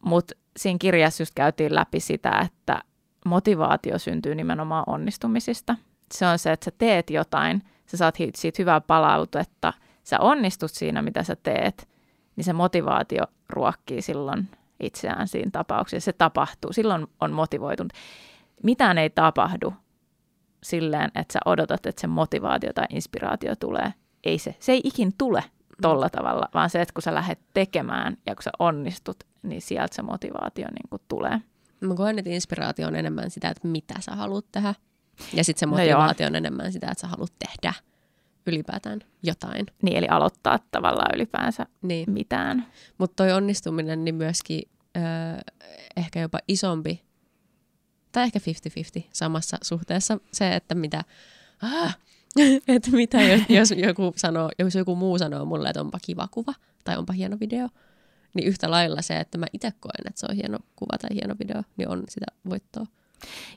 Mutta siinä kirjassa just käytiin läpi sitä, että motivaatio syntyy nimenomaan onnistumisista. Se on se, että sä teet jotain, sä saat siitä hyvää palautetta, sä onnistut siinä, mitä sä teet, niin se motivaatio ruokkii silloin itseään siinä tapauksessa. Se tapahtuu, silloin on motivoitunut. Mitään ei tapahdu silleen, että sä odotat, että se motivaatio tai inspiraatio tulee. Ei se. Se ei ikin tule tolla tavalla, vaan se, että kun sä lähdet tekemään ja kun sä onnistut, niin sieltä se motivaatio niin kuin tulee. Mä koen, että inspiraatio on enemmän sitä, että mitä sä haluat tehdä. Ja sitten se No motivaatio on enemmän sitä, että sä haluat tehdä ylipäätään jotain. Niin, eli aloittaa tavallaan ylipäänsä Niin. mitään. Mutta toi onnistuminen, niin myöskin öö, ehkä jopa isompi, tai ehkä 50-50 samassa suhteessa se, että mitä, ah, että mitä jos, jos, joku sanoo, jos joku muu sanoo mulle, että onpa kiva kuva tai onpa hieno video, niin yhtä lailla se, että mä itse koen, että se on hieno kuva tai hieno video, niin on sitä voittoa.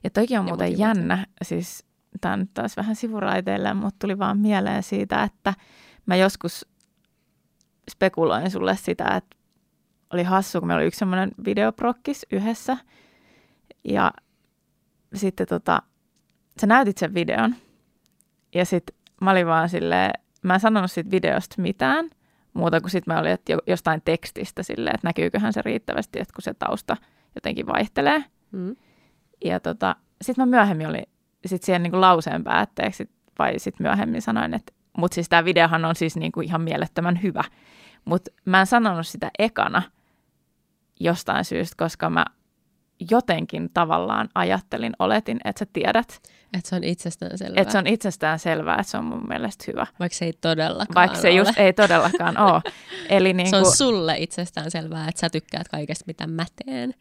Ja toikin on Ja muuten motivaatio. jännä, siis tämä nyt taas vähän sivuraiteille, mutta tuli vaan mieleen siitä, että mä joskus spekuloin sulle sitä, että oli hassu, kun meillä oli yksi semmoinen videoprokkis yhdessä. Ja sitten tota, sä näytit sen videon Ja sitten mä olin vaan silleen, mä en sanonut siitä videosta mitään, muuta kuin sitten mä olin, että jostain tekstistä silleen, että näkyyköhän se riittävästi, että kun se tausta jotenkin vaihtelee. Mm. Ja tota, sitten mä myöhemmin olin sit siihen niin kuin lauseen päätteeksi, vai sitten myöhemmin sanoin, että mutta siis tämä videohan on siis niin kuin ihan mielettömän hyvä. Mutta mä en sanonut sitä ekana jostain syystä, koska mä jotenkin tavallaan ajattelin, oletin, että sä tiedät. Että se on itsestään selvää. Että se on itsestään selvää, että se on mun mielestä hyvä. Vaikka se ei todellakaan Vaikka se ole. just ei todellakaan ole. Eli niin Se on kuin, sulle itsestään selvää, että sä tykkäät kaikesta, mitä mä teen.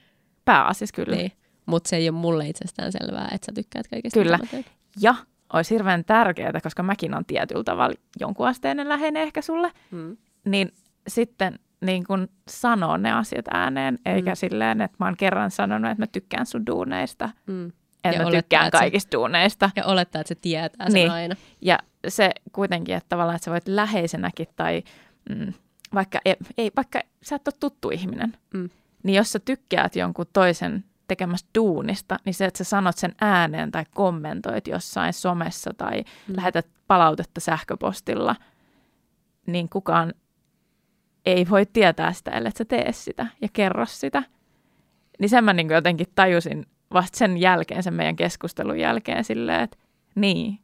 pääasiassa kyllä. Niin. Mutta se ei ole mulle itsestään selvää, että sä tykkäät kaikesta, Kyllä. mitä mä teen. Ja olisi hirveän tärkeää, koska mäkin on tietyllä tavalla jonkun asteinen läheinen ehkä sulle, Mm. niin sitten niin kun sanoo ne asiat ääneen, eikä Mm. silleen, että mä oon kerran sanonut, että mä tykkään sun duuneista, Mm. että Ja mä olettaa, tykkään että se- kaikista duuneista. Ja olettaa, että se tietää sen Niin. aina. Ja se kuitenkin, että tavallaan, että sä voit läheisenäkin tai mm, vaikka, ei, ei, vaikka sä et ole tuttu ihminen, Mm. niin jos sä tykkäät jonkun toisen tekemästä duunista, niin se, että sä sanot sen ääneen tai kommentoit jossain somessa tai Mm. lähetät palautetta sähköpostilla, niin kukaan ei voi tietää sitä, ellei sä tee sitä ja kerro sitä. Niin sen mä niin jotenkin tajusin vasta sen jälkeen, sen meidän keskustelun jälkeen silleen, että niin,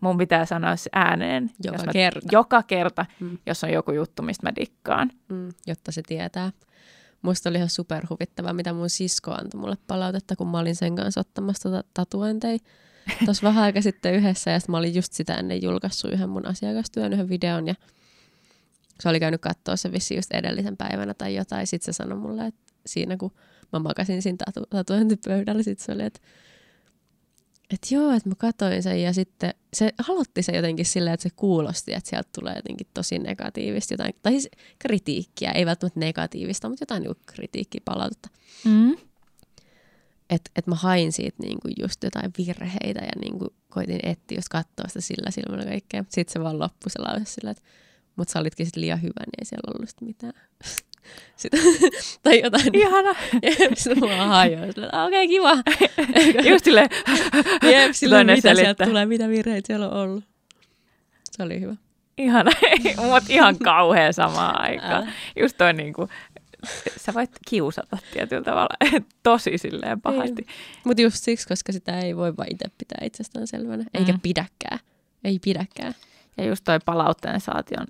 mun pitää sanoa se ääneen. Joka jos mä, kerta. Joka kerta, Mm. jos on joku juttu, mistä mä dikkaan. Mm. Jotta se tietää. Musta oli ihan superhuvittavaa, mitä mun sisko antoi mulle palautetta, kun mä olin sen kanssa ottamassa tota tatuointeja. Tuossa vähän aika sitten yhdessä, ja mä olin just sitä ennen julkaissut yhden mun asiakastyön, yhden videon, ja se oli käynyt katsoa se vissi just edellisen päivänä tai jotain. Sitten se sanoi mulle, että siinä kun mä makasin siinä tatu- tatuointipöydällä, sitten se oli, että että joo, että mä katoin sen ja sitten se aloitti se jotenkin silleen, että se kuulosti, että sieltä tulee jotenkin tosi negatiivista jotain, tai siis kritiikkiä, ei välttämättä negatiivista, mutta jotain niinku kritiikkiä palautetta. Mm. Että et mä hain siitä niinku just jotain virheitä ja niinku koitin etsiä just katsoa sitä sillä silmällä kaikkea. Sitten se vaan loppui se lause sillä, että mut sä olitkin sit liian hyvä, niin ei siellä ollut sit mitään. Sitten, tai jotain. Ihana. Sitten vaan hajoin. Sillä, että okei, kiva. Just silleen, Jep, silloin Toinen mitä sieltä selittää. tulee, mitä virheitä siellä on ollut. Se oli hyvä. ihana, mutta ihan kauhean samaan aikaan. Älä. Just toi niinku, sä voit kiusata tietyllä tavalla, tosi silleen pahasti. Mutta just siksi, koska sitä ei voi vaan itse pitää itsestään selvänä. Eikä Mm. pidäkään. Ei pidäkään. Ja just toi palautteen saati on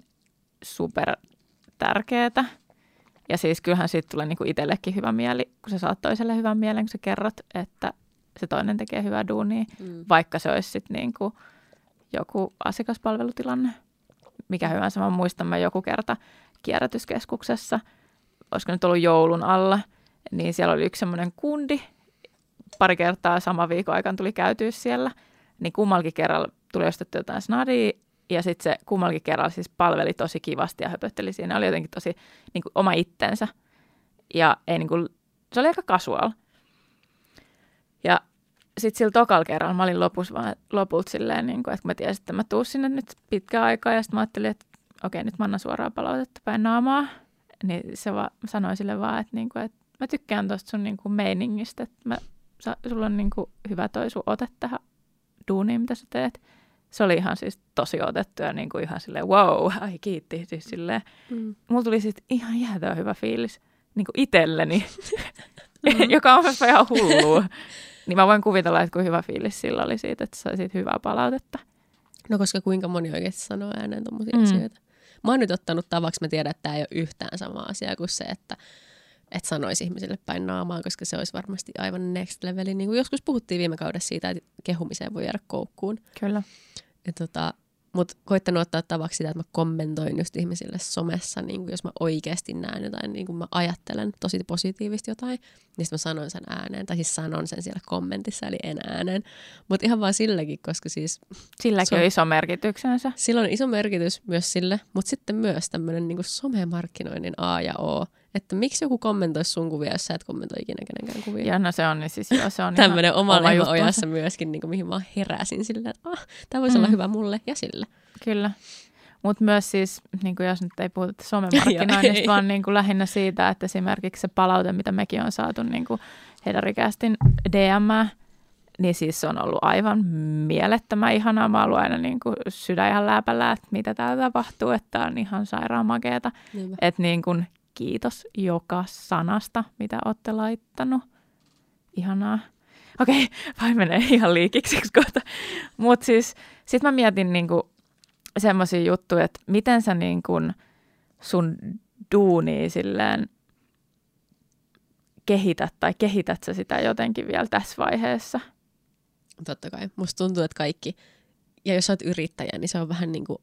super tärkeetä. Ja siis kyllähän siitä tulee niinku itsellekin hyvä mieli, kun sä saat toiselle hyvän mielen, kun sä kerrot, että se toinen tekee hyvää duunia, Mm. vaikka se olisi sitten niinku joku asiakaspalvelutilanne. Mikä hyvänsä, mä muistan mä joku kerta kierrätyskeskuksessa, olisiko nyt ollut joulun alla, niin siellä oli yksi semmoinen kundi, pari kertaa sama viikon aikana tuli käytyä siellä, niin kummallakin kerralla tuli ostettu jotain snadia, ja sitten se kummallakin kerralla siis palveli tosi kivasti ja höpötteli siinä. Oli jotenkin tosi niin kuin, oma itsensä. Ja ei, niin kuin, se oli aika casual. Ja sitten sillä tokalla kerralla mä olin lopussa vaan, lopulta silleen, niin kuin, että kun mä tiesin, että mä tuun sinne nyt pitkään aikaa. Ja sitten mä ajattelin, että okei, nyt mä annan suoraan palautetta päin naamaa. Niin se vaan, mä sanoin sille vaan, että, niin kuin, että mä tykkään tuosta sun niin kuin meiningistä. Että mä, sa, sulla on niin kuin, hyvä toi sun ote tähän duuniin, mitä sä teet se oli ihan siis tosi otettu ja niin kuin ihan silleen wow, ai kiitti. Siis silleen. Mm. Mulla tuli sitten ihan jäätävä hyvä fiilis niin kuin itselleni, joka on myös ihan hullua. niin mä voin kuvitella, että kuin hyvä fiilis sillä oli siitä, että sai siitä hyvää palautetta. No koska kuinka moni oikeasti sanoo ääneen tommosia Mm. mm. asioita. Mä oon nyt ottanut tavaksi, mä tiedän, että tämä ei ole yhtään sama asia kuin se, että että sanoisi ihmisille päin naamaa, koska se olisi varmasti aivan next leveli. Niin kuin joskus puhuttiin viime kaudessa siitä, että kehumiseen voi jäädä koukkuun. Kyllä. Ja tota, Mutta koittanut ottaa tavaksi sitä, että mä kommentoin just ihmisille somessa, niin jos mä oikeasti näen jotain, niin kuin mä ajattelen tosi positiivisesti jotain, niin mä sanon sen ääneen, tai siis sanon sen siellä kommentissa, eli en ääneen. Mutta ihan vaan silläkin, koska siis Silläkin Se on on- iso merkityksensä. sillä on iso merkitys myös sille, mutta sitten myös tämmöinen niin somemarkkinoinnin A ja O, että miksi joku kommentoisi sun kuvia, jos sä et kommentoi ikinä kenenkään kuvia. Ja no se on, niin siis joo, se on Tämmöinen ihan oma oma lehmä ojassa myöskin, niin kuin, mihin mä heräsin sillä, että ah, tämä voisi Mm. olla hyvä mulle ja sille. Kyllä. Mutta myös siis, niin kuin jos nyt ei puhuta somemarkkinoinnista, vaan niin kuin lähinnä siitä, että esimerkiksi se palaute, mitä mekin on saatu niin kuin Hedarikästin DM, niin siis se on ollut aivan mielettömän ihanaa. Mä oon aina niin kuin sydän ihan läpällä, että mitä täällä tapahtuu, että on ihan sairaan makeeta. Että niin kuin kiitos joka sanasta, mitä olette laittanut. Ihanaa. Okei, vai menee ihan liikiksi kohta. Mutta siis sit mä mietin niinku semmoisia juttuja, että miten sä niin kuin sun duunia silleen kehität tai kehität sä sitä jotenkin vielä tässä vaiheessa? Totta kai. Musta tuntuu, että kaikki, ja jos sä oot yrittäjä, niin se on vähän niin kuin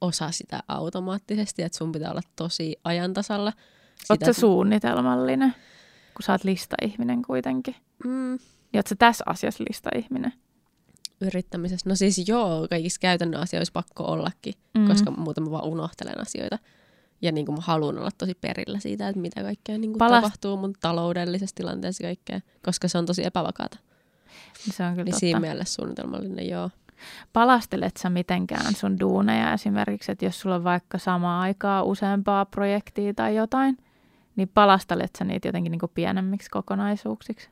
osa sitä automaattisesti, että sun pitää olla tosi ajantasalla. Oletko suunnitelmallinen, kun sä oot lista-ihminen kuitenkin? Mm. Ja ootko sä tässä asiassa lista-ihminen? Yrittämisessä? No siis joo, kaikissa käytännön asioissa pakko ollakin, mm. koska muuten mä vaan unohtelen asioita. Ja niin kuin mä haluan olla tosi perillä siitä, että mitä kaikkea niin kuin Palast... tapahtuu mun taloudellisessa tilanteessa kaikkea, koska se on tosi epävakaata. Se on kyllä niin totta. siinä mielessä suunnitelmallinen, joo. Palastelet sä mitenkään sun duuneja esimerkiksi, että jos sulla on vaikka samaa aikaa useampaa projektia tai jotain, niin palastelet sä niitä jotenkin niin kuin pienemmiksi kokonaisuuksiksi?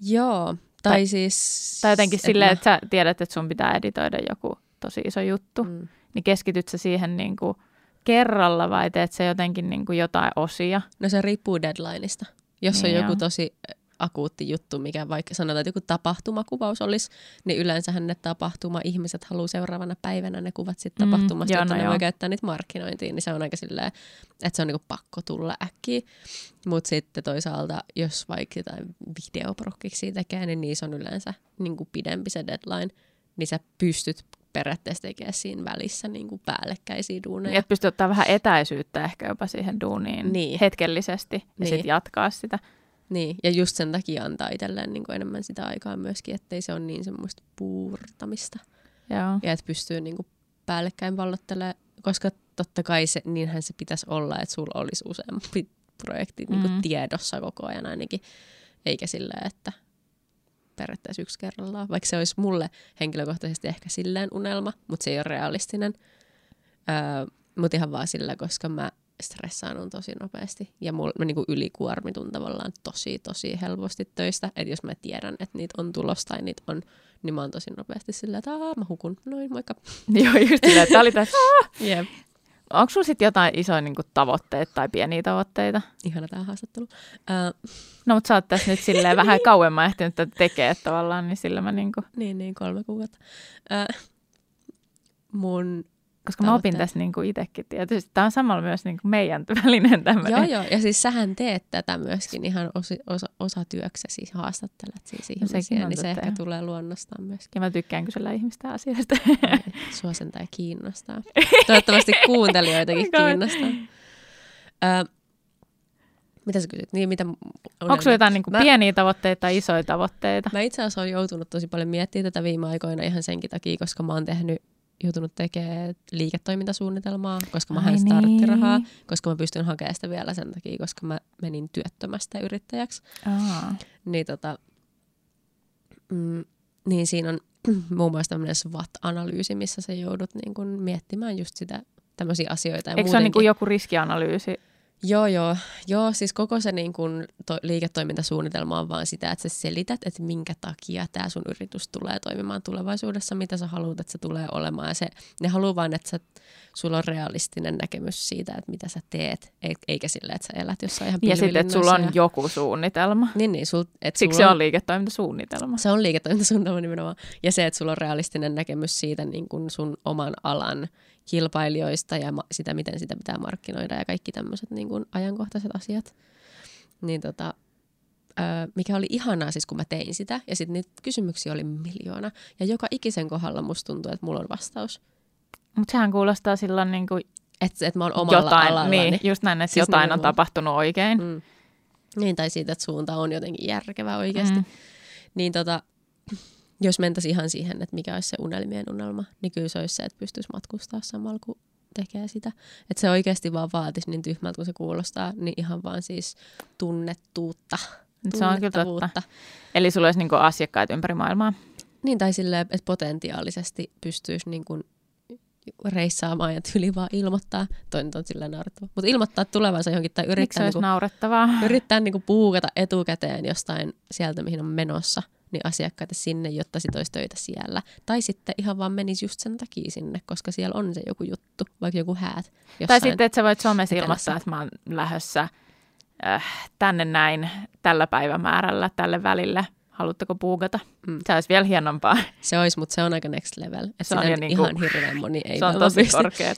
Joo, tai, tai siis... Tai jotenkin silleen, mä... että sä tiedät, että sun pitää editoida joku tosi iso juttu, mm. niin keskityt sä siihen niin kuin kerralla vai teet sä jotenkin niin kuin jotain osia? No se riippuu deadlineista. Jos niin on joku tosi akuutti juttu, mikä vaikka sanotaan, että joku tapahtumakuvaus olisi, niin yleensähän ne tapahtuma-ihmiset haluaa seuraavana päivänä ne kuvat sitten mm, tapahtumasta, joo, että no ne joo. voi käyttää niitä markkinointiin, niin se on aika silleen, että se on niinku pakko tulla äkkiä. Mutta sitten toisaalta, jos vaikka jotain videoprokkiksi tekee, niin niissä on yleensä niinku pidempi se deadline, niin sä pystyt periaatteessa tekemään siinä välissä niin kuin päällekkäisiä duuneja. Niin, että pystyy ottaa vähän etäisyyttä ehkä jopa siihen duuniin niin. hetkellisesti ja niin. sitten jatkaa sitä. Niin, ja just sen takia antaa itselleen niin kuin enemmän sitä aikaa myöskin, ettei se ole niin semmoista puurtamista. Joo. Ja että pystyy niin kuin päällekkäin vallottelemaan, koska totta kai se, niinhän se pitäisi olla, että sulla olisi useampi projekti mm. niin kuin tiedossa koko ajan ainakin, eikä silleen, että periaatteessa yksi kerrallaan. Vaikka se olisi mulle henkilökohtaisesti ehkä silleen unelma, mutta se ei ole realistinen. Öö, mutta ihan vaan sillä, koska mä stressaannun tosi nopeasti. Ja mulla, mä niinku ylikuormitun tavallaan tosi, tosi helposti töistä. Että jos mä tiedän, että niitä on tulossa tai niitä on, niin mä oon tosi nopeasti sillä, että mä hukun. Noin, moikka. Joo, just sillä, että oli tässä. Yep. Onko sulla sitten jotain isoja niin kuin, tavoitteita tai pieniä tavoitteita? Ihana tämä haastattelu. Uh, no, mutta sä oot tässä nyt silleen vähän kauemmin ehtinyt tätä tekee tavallaan, niin sillä mä niin kuin... Niin, niin, kolme kuukautta. Uh, mun koska mä opin tässä niin kuin itsekin tietysti. Tämä on samalla myös niin kuin meidän välinen tämmöinen. Joo, joo. Ja siis sähän teet tätä myöskin ihan osi, osa, osa työksesi, siis haastattelet siis ihmisiä, no, niin se ehkä tulee luonnostaan myöskin. Ja mä tykkään kysellä ihmistä asioista. Sua sen tai kiinnostaa. Toivottavasti kuuntelijoitakin kiinnostaa. Ö, mitä sä kysyt? Niin, mitä Onko sulla jotain niin kuin mä, pieniä tavoitteita tai isoja tavoitteita? Mä itse asiassa olen joutunut tosi paljon miettimään tätä viime aikoina ihan senkin takia, koska mä oon tehnyt joutunut tekemään liiketoimintasuunnitelmaa, koska mä hain starttirahaa, niin. koska mä pystyn hakemaan sitä vielä sen takia, koska mä menin työttömästä yrittäjäksi. Aa. Niin, tota, mm, niin siinä on muun muassa tämmöinen SWOT-analyysi, missä sä joudut niin kun miettimään just sitä tämmöisiä asioita. Ja Eikö se ole niin joku riskianalyysi? Joo, joo. Joo, siis koko se niin kun, to, liiketoimintasuunnitelma on vaan sitä, että sä selität, että minkä takia tämä sun yritys tulee toimimaan tulevaisuudessa, mitä sä haluat, että se tulee olemaan. Ja se, ne haluaa vain, että sä, sulla on realistinen näkemys siitä, että mitä sä teet, eikä sille, että sä elät jossain ihan Ja sitten, että sulla on ja... joku suunnitelma. Niin, niin. Sul, et Siksi se on, on liiketoimintasuunnitelma. Se on liiketoimintasuunnitelma nimenomaan. Ja se, että sulla on realistinen näkemys siitä niin kun sun oman alan kilpailijoista ja sitä, miten sitä pitää markkinoida ja kaikki tämmöiset niin kuin ajankohtaiset asiat. Niin tota, mikä oli ihanaa siis, kun mä tein sitä. Ja sitten niitä kysymyksiä oli miljoona. Ja joka ikisen kohdalla musta tuntuu, että mulla on vastaus. Mutta sehän kuulostaa silloin niin kuin että et mä oon omalla jotain, alallani. Niin, just näin, että siis jotain on tapahtunut oikein. Mm. Niin, tai siitä, että suunta on jotenkin järkevä oikeasti. Mm. Niin tota, jos mentäisiin ihan siihen, että mikä olisi se unelmien unelma, niin kyllä se olisi se, että pystyisi matkustaa samalla, kun tekee sitä. Että se oikeasti vaan vaatisi niin tyhmältä, kun se kuulostaa, niin ihan vaan siis tunnettuutta. Se on kyllä totta. Eli sulla olisi niinku asiakkaat ympäri maailmaa. Niin, tai silleen, että potentiaalisesti pystyisi niinku reissaamaan ja tyli vaan ilmoittaa. Toinen on sillä naurettava. Mutta ilmoittaa tulevansa johonkin tai yrittää, niinku, naurettavaa? yrittää niinku puukata etukäteen jostain sieltä, mihin on menossa – niin asiakkaita sinne, jotta sit olisi töitä siellä. Tai sitten ihan vaan menisi just sen takia sinne, koska siellä on se joku juttu, vaikka joku häät. Tai sitten, että sä voit somessa ilmoittaa, että mä oon lähdössä äh, tänne näin tällä päivämäärällä, tälle välille haluatteko puukata? Mm. Se olisi vielä hienompaa. Se olisi, mutta se on aika next level. Et se on jo niinku, ihan hirveän moni ei Se on tosi pysty. korkea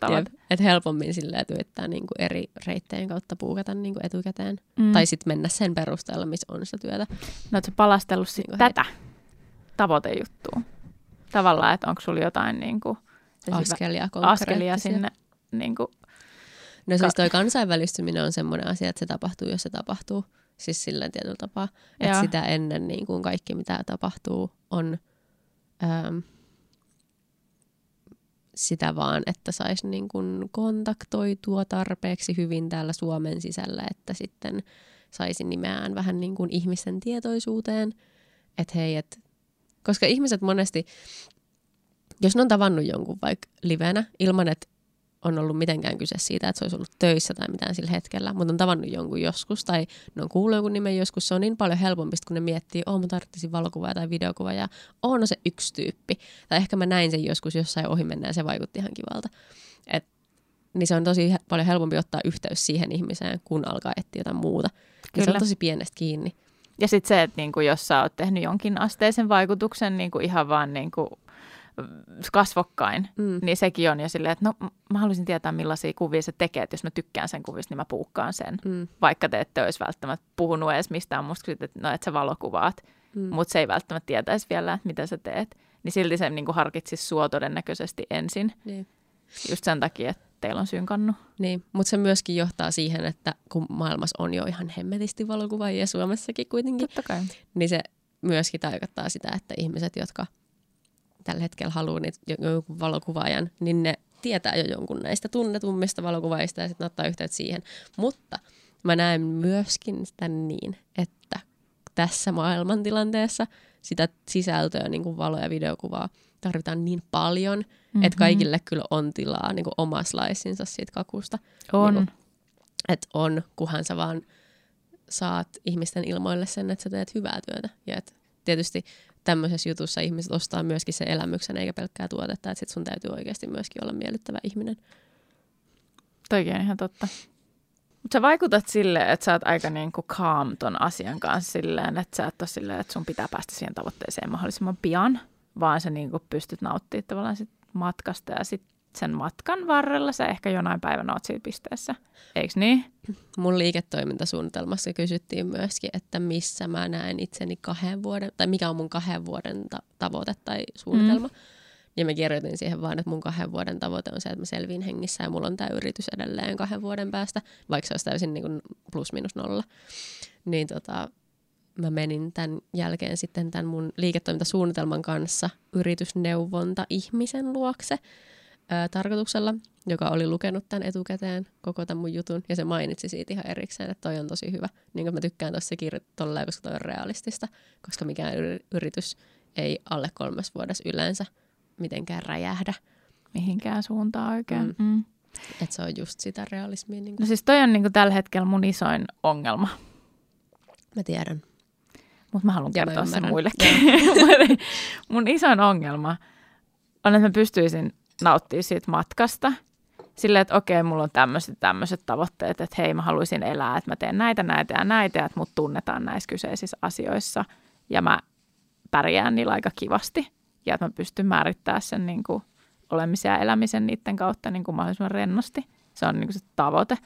Että helpommin silleen yrittää niinku eri reitteen kautta puukata niinku etukäteen. Mm. Tai sitten mennä sen perusteella, missä on sitä työtä. No oletko palastellut sit niinku tätä tavoitejuttua? Tavallaan, että onko sulla jotain niinku, askelia, askelia sinne niinku, No siis toi kansainvälistyminen on semmoinen asia, että se tapahtuu, jos se tapahtuu. Siis sillä tietyllä tapaa. Että sitä ennen niin kuin kaikki, mitä tapahtuu, on ähm, sitä vaan, että saisi niin kuin kontaktoitua tarpeeksi hyvin täällä Suomen sisällä, että sitten saisi nimeään vähän niin kuin ihmisten tietoisuuteen. Että hei, et, koska ihmiset monesti, jos ne on tavannut jonkun vaikka livenä ilman, että on ollut mitenkään kyse siitä, että se olisi ollut töissä tai mitään sillä hetkellä, mutta on tavannut jonkun joskus tai ne on kuullut jonkun nimen joskus, se on niin paljon helpompi, kun ne miettii, oh mä tarvitsisin valokuvaa tai videokuvaa ja on se yksi tyyppi. Tai ehkä mä näin sen joskus jossain ohi mennään ja se vaikutti ihan kivalta. Et, niin se on tosi paljon helpompi ottaa yhteys siihen ihmiseen, kun alkaa etsiä jotain muuta. Ja se on tosi pienestä kiinni. Ja sitten se, että niinku, jos sä oot tehnyt jonkin asteisen vaikutuksen niinku ihan vaan niinku kasvokkain, mm. niin sekin on jo silleen, että no mä haluaisin tietää millaisia kuvia se tekee, että jos mä tykkään sen kuvista, niin mä puukkaan sen. Mm. Vaikka te ette olisi välttämättä puhunut edes mistään musta, että no että sä valokuvaat, mm. mutta se ei välttämättä tietäisi vielä, että mitä sä teet. Niin silti se niin harkitsisi sua todennäköisesti ensin. Niin. Just sen takia, että teillä on synkannut. Niin, mutta se myöskin johtaa siihen, että kun maailmassa on jo ihan hemmetisti valokuvaajia Suomessakin kuitenkin, Totta kai. niin se myöskin tarkoittaa sitä, että ihmiset, jotka – tällä hetkellä haluaa niitä jonkun valokuvaajan, niin ne tietää jo jonkun näistä tunnetummista valokuvaajista ja sitten ottaa yhteyttä siihen. Mutta mä näen myöskin sitä niin, että tässä maailmantilanteessa sitä sisältöä, niin kuin valo- ja videokuvaa, tarvitaan niin paljon, mm-hmm. että kaikille kyllä on tilaa niin kuin oma siitä kakusta. On. Niin kuin, että on, kunhan sä vaan saat ihmisten ilmoille sen, että sä teet hyvää työtä. Ja että tietysti tämmöisessä jutussa ihmiset ostaa myöskin sen elämyksen eikä pelkkää tuotetta, että sit sun täytyy oikeasti myöskin olla miellyttävä ihminen. Toikin on ihan totta. Mutta sä vaikutat silleen, että sä oot aika niin kuin calm ton asian kanssa silleen, että sä et ole silleen, että sun pitää päästä siihen tavoitteeseen mahdollisimman pian, vaan sä niin kuin pystyt nauttimaan tavallaan sit matkasta ja sit sen matkan varrella sä ehkä jonain päivänä oot siinä pisteessä. Eikö niin? Mun liiketoimintasuunnitelmassa kysyttiin myöskin, että missä mä näen itseni kahden vuoden, tai mikä on mun kahden vuoden ta- tavoite tai suunnitelma. Mm. Ja mä kirjoitin siihen vaan, että mun kahden vuoden tavoite on se, että mä selviin hengissä ja mulla on tämä yritys edelleen kahden vuoden päästä, vaikka se olisi täysin niin kuin plus minus nolla. Niin tota, mä menin tämän jälkeen sitten tämän mun liiketoimintasuunnitelman kanssa yritysneuvonta ihmisen luokse, ää, tarkoituksella, joka oli lukenut tämän etukäteen, koko tämän mun jutun, ja se mainitsi siitä ihan erikseen, että toi on tosi hyvä. Niin kuin mä tykkään tuossa tolleen, koska toi on realistista, koska mikään yritys ei alle kolmes vuodessa yleensä mitenkään räjähdä. Mihinkään suuntaan oikein. Mm. Mm. Että se on just sitä realismia. Niin kuin. No siis toi on niin kuin tällä hetkellä mun isoin ongelma. Mä tiedän. Mutta mä haluan ja kertoa mä sen muillekin. mun isoin ongelma on, että mä pystyisin nauttia siitä matkasta. Silleen, että okei, mulla on tämmöiset tämmöiset tavoitteet, että hei, mä haluaisin elää, että mä teen näitä, näitä ja näitä, että mut tunnetaan näissä kyseisissä asioissa. Ja mä pärjään niillä aika kivasti. Ja että mä pystyn määrittämään sen niin kuin, olemisen ja elämisen niiden kautta niin kuin mahdollisimman rennosti. Se on niin kuin se tavoite.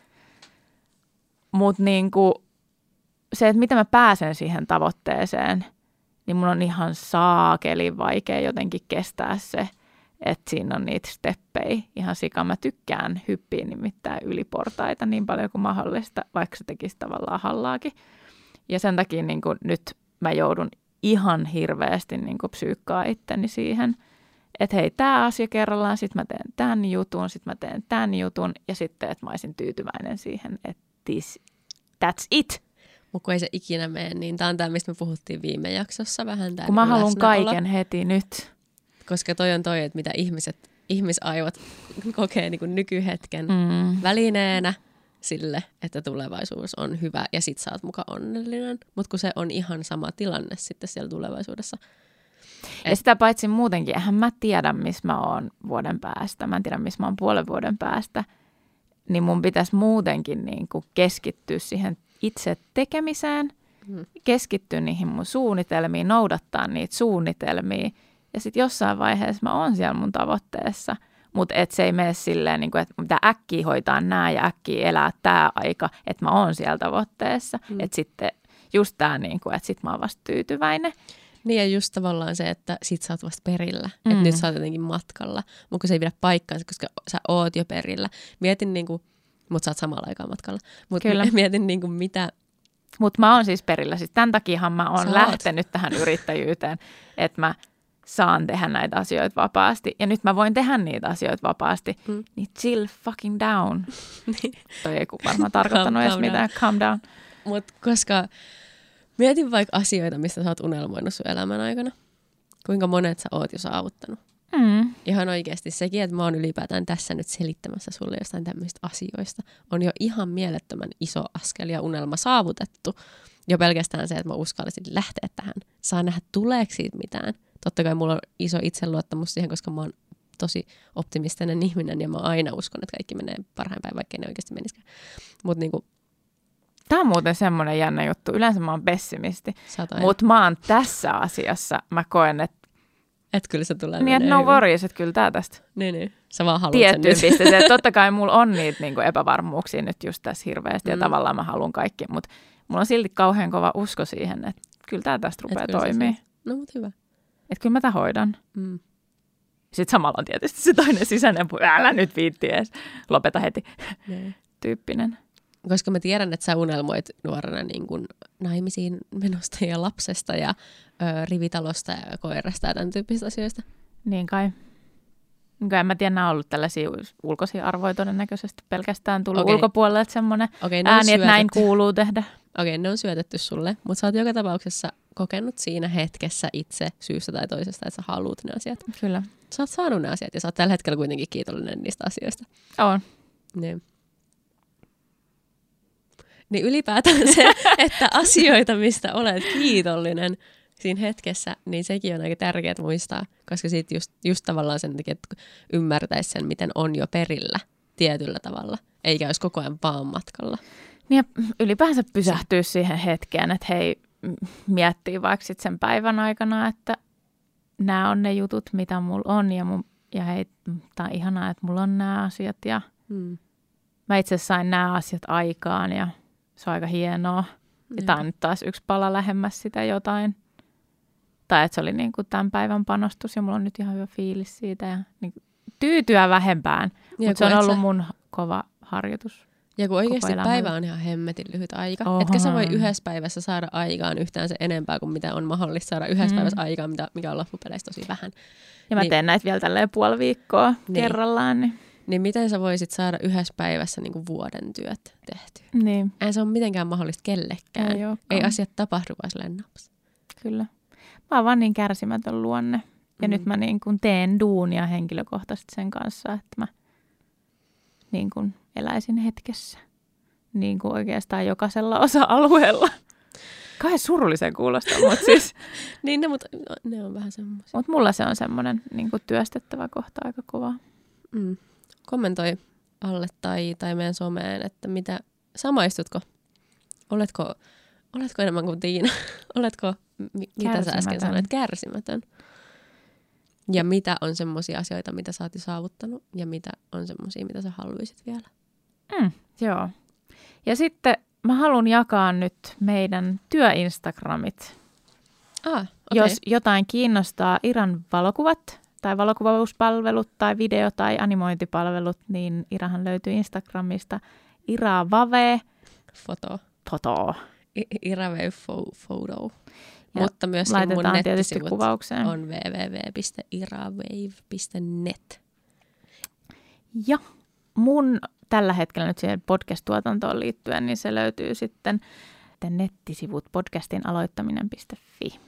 Mutta niin se, että miten mä pääsen siihen tavoitteeseen, niin mun on ihan saakeli vaikea jotenkin kestää se – että siinä on niitä steppejä ihan sika. Mä tykkään hyppiä nimittäin yli portaita niin paljon kuin mahdollista, vaikka se tekisi tavallaan hallaakin. Ja sen takia niin kuin nyt mä joudun ihan hirveästi niin kuin psyykkaa itteni siihen, että hei, tämä asia kerrallaan, sitten mä teen tämän jutun, sitten mä teen tämän jutun, ja sitten, että mä olisin tyytyväinen siihen, että this, that's it. Mutta kun ei se ikinä mene, niin tämä on tämä, mistä me puhuttiin viime jaksossa vähän. Kun mä haluan kaiken heti nyt. Koska toi on toi, että mitä ihmiset, ihmisaivot kokee niin kuin nykyhetken mm. välineenä, sille, että tulevaisuus on hyvä ja sit sä oot muka onnellinen. Mutta kun se on ihan sama tilanne sitten siellä tulevaisuudessa. Ja sitä paitsi muutenkin, eihän mä tiedä, missä mä oon vuoden päästä. Mä en tiedä, missä mä oon puolen vuoden päästä. Niin mun pitäisi muutenkin niin kuin keskittyä siihen itse tekemiseen, Mm. keskittyä niihin mun suunnitelmiin, noudattaa niitä suunnitelmia. Ja sitten jossain vaiheessa mä oon siellä mun tavoitteessa. Mutta et se ei mene silleen, niin että mitä äkkiä hoitaa nämä ja äkkiä elää tämä aika, että mä oon siellä tavoitteessa. Mm. Että sitten just tämä, niin kuin, että sit mä oon vasta tyytyväinen. Niin ja just tavallaan se, että sit sä oot vasta perillä. Mm. Että nyt sä oot jotenkin matkalla. Mutta se ei pidä paikkaansa, koska sä oot jo perillä. Mietin niinku, mutta sä oot samalla aikaa matkalla. Mutta mietin niinku mitä, Mutta mä oon siis perillä. Siis tämän takiahan mä Sä oon oot. lähtenyt tähän yrittäjyyteen, että mä saan tehdä näitä asioita vapaasti. Ja nyt mä voin tehdä niitä asioita vapaasti. Mm. Niin chill fucking down. Toi ei varmaan tarkoittanut edes calm mitään. Calm down. Mutta koska mietin vaikka asioita, mistä sä oot unelmoinut sun elämän aikana. Kuinka monet sä oot jo saavuttanut. Mm. Ihan oikeasti sekin, että mä oon ylipäätään tässä nyt selittämässä sulle jostain tämmöistä asioista, on jo ihan mielettömän iso askel ja unelma saavutettu. Jo pelkästään se, että mä uskallisin lähteä tähän. Saa nähdä, tuleeko siitä mitään. Totta kai mulla on iso itseluottamus siihen, koska mä oon tosi optimistinen ihminen ja mä aina uskon, että kaikki menee parhain päin, vaikka ne oikeasti menisikään. Mutta niinku, Tämä on muuten semmoinen jännä juttu. Yleensä mä oon pessimisti. Mutta mä oon tässä asiassa, mä koen, että et kyllä se tulee niin, että no worries, että kyllä tää tästä Niin, niin. Sä vaan haluat tiettyyn sen nyt. pisteeseen. Että Totta kai mulla on niitä niinku epävarmuuksia nyt just tässä hirveästi ja Mm. tavallaan mä haluan kaikki, mutta mulla on silti kauhean kova usko siihen, että kyllä tämä tästä rupeaa toimii. se- No mut hyvä. Että kyllä mä tämän hoidan. Mm. Sitten samalla on tietysti se toinen sisäinen puoli, älä nyt viitti edes, lopeta heti, Niin. tyyppinen. koska mä tiedän, että sä unelmoit nuorena niin kuin naimisiin menosta ja lapsesta ja ö, rivitalosta ja koirasta ja tämän tyyppisistä asioista. Niin kai. Niin kai en mä tiedä, nämä on ollut tällaisia ulkoisia arvoja todennäköisesti pelkästään tullut okay. ulkopuolelta semmoinen Okei, ne on ääni, että näin kuuluu tehdä. Okei, ne on syötetty sulle, mutta sä oot joka tapauksessa kokenut siinä hetkessä itse syystä tai toisesta, että sä haluut ne asiat. Kyllä. Sä oot saanut ne asiat ja sä oot tällä hetkellä kuitenkin kiitollinen niistä asioista. On. Niin. Niin ylipäätään se, että asioita, mistä olet kiitollinen siinä hetkessä, niin sekin on aika tärkeää muistaa, koska siitä just, just tavallaan sen takia, että ymmärtäisi sen, miten on jo perillä tietyllä tavalla, eikä olisi koko ajan vaan matkalla. Niin ja ylipäänsä pysähtyä siihen hetkeen, että hei, miettii vaikka sit sen päivän aikana, että nämä on ne jutut, mitä mulla on ja, mun, ja hei, tämä on ihanaa, että mulla on nämä asiat ja Hmm. mä itse sain nämä asiat aikaan ja se on aika hienoa. Ja tämä on nyt taas yksi pala lähemmäs sitä jotain. Tai että se oli niin kuin tämän päivän panostus ja mulla on nyt ihan hyvä fiilis siitä. Ja niin tyytyä vähempään, mutta se on ollut sä- mun kova harjoitus. Ja kun oikeasti päivä on ihan hemmetin lyhyt aika. Oho. Etkä sä voi yhdessä päivässä saada aikaan yhtään se enempää kuin mitä on mahdollista saada yhdessä Mm. päivässä aikaan, mitä, mikä on loppupeleissä tosi vähän. Ja mä Niin. teen näitä vielä tälleen puoli viikkoa Niin. kerrallaan. Niin. Niin miten sä voisit saada yhdessä päivässä niin kuin vuoden työt tehtyä? niin, Ei se ole mitenkään mahdollista kellekään. ei, olekaan. Ei asiat tapahdu vaan silleen naps. Kyllä. Mä oon vaan niin kärsimätön luonne. Ja Mm. nyt mä niin kuin teen duunia henkilökohtaisesti sen kanssa, että mä niin kuin eläisin hetkessä. Niin kuin oikeastaan jokaisella osa-alueella. Kai surullisen kuulostaa, mutta siis, Niin ne, mutta ne on vähän semmoisia. mut mulla se on semmoinen niin kuin työstettävä kohta aika kova. Mm. Kommentoi alle tai, tai meidän someen, että mitä, samaistutko? Oletko, oletko enemmän kuin Tiina? oletko, mi, mitä sä äsken sanoit, kärsimätön? Ja mitä on semmoisia asioita, mitä sä oot saavuttanut ja mitä on semmoisia, mitä sä haluaisit vielä? Mm, joo. Ja sitten mä haluan jakaa nyt meidän työinstagramit. Ah, okay. Jos jotain kiinnostaa Iran valokuvat tai valokuvauspalvelut tai video- tai animointipalvelut, niin Irahan löytyy Instagramista Ira Vave Foto. Foto. I- Irave fo- photo. Ja Mutta myöskin mun nettisivut kuvaukseen. on www.irawave.net. Ja mun tällä hetkellä nyt siihen podcast-tuotantoon liittyen, niin se löytyy sitten nettisivut podcastin aloittaminen.fi.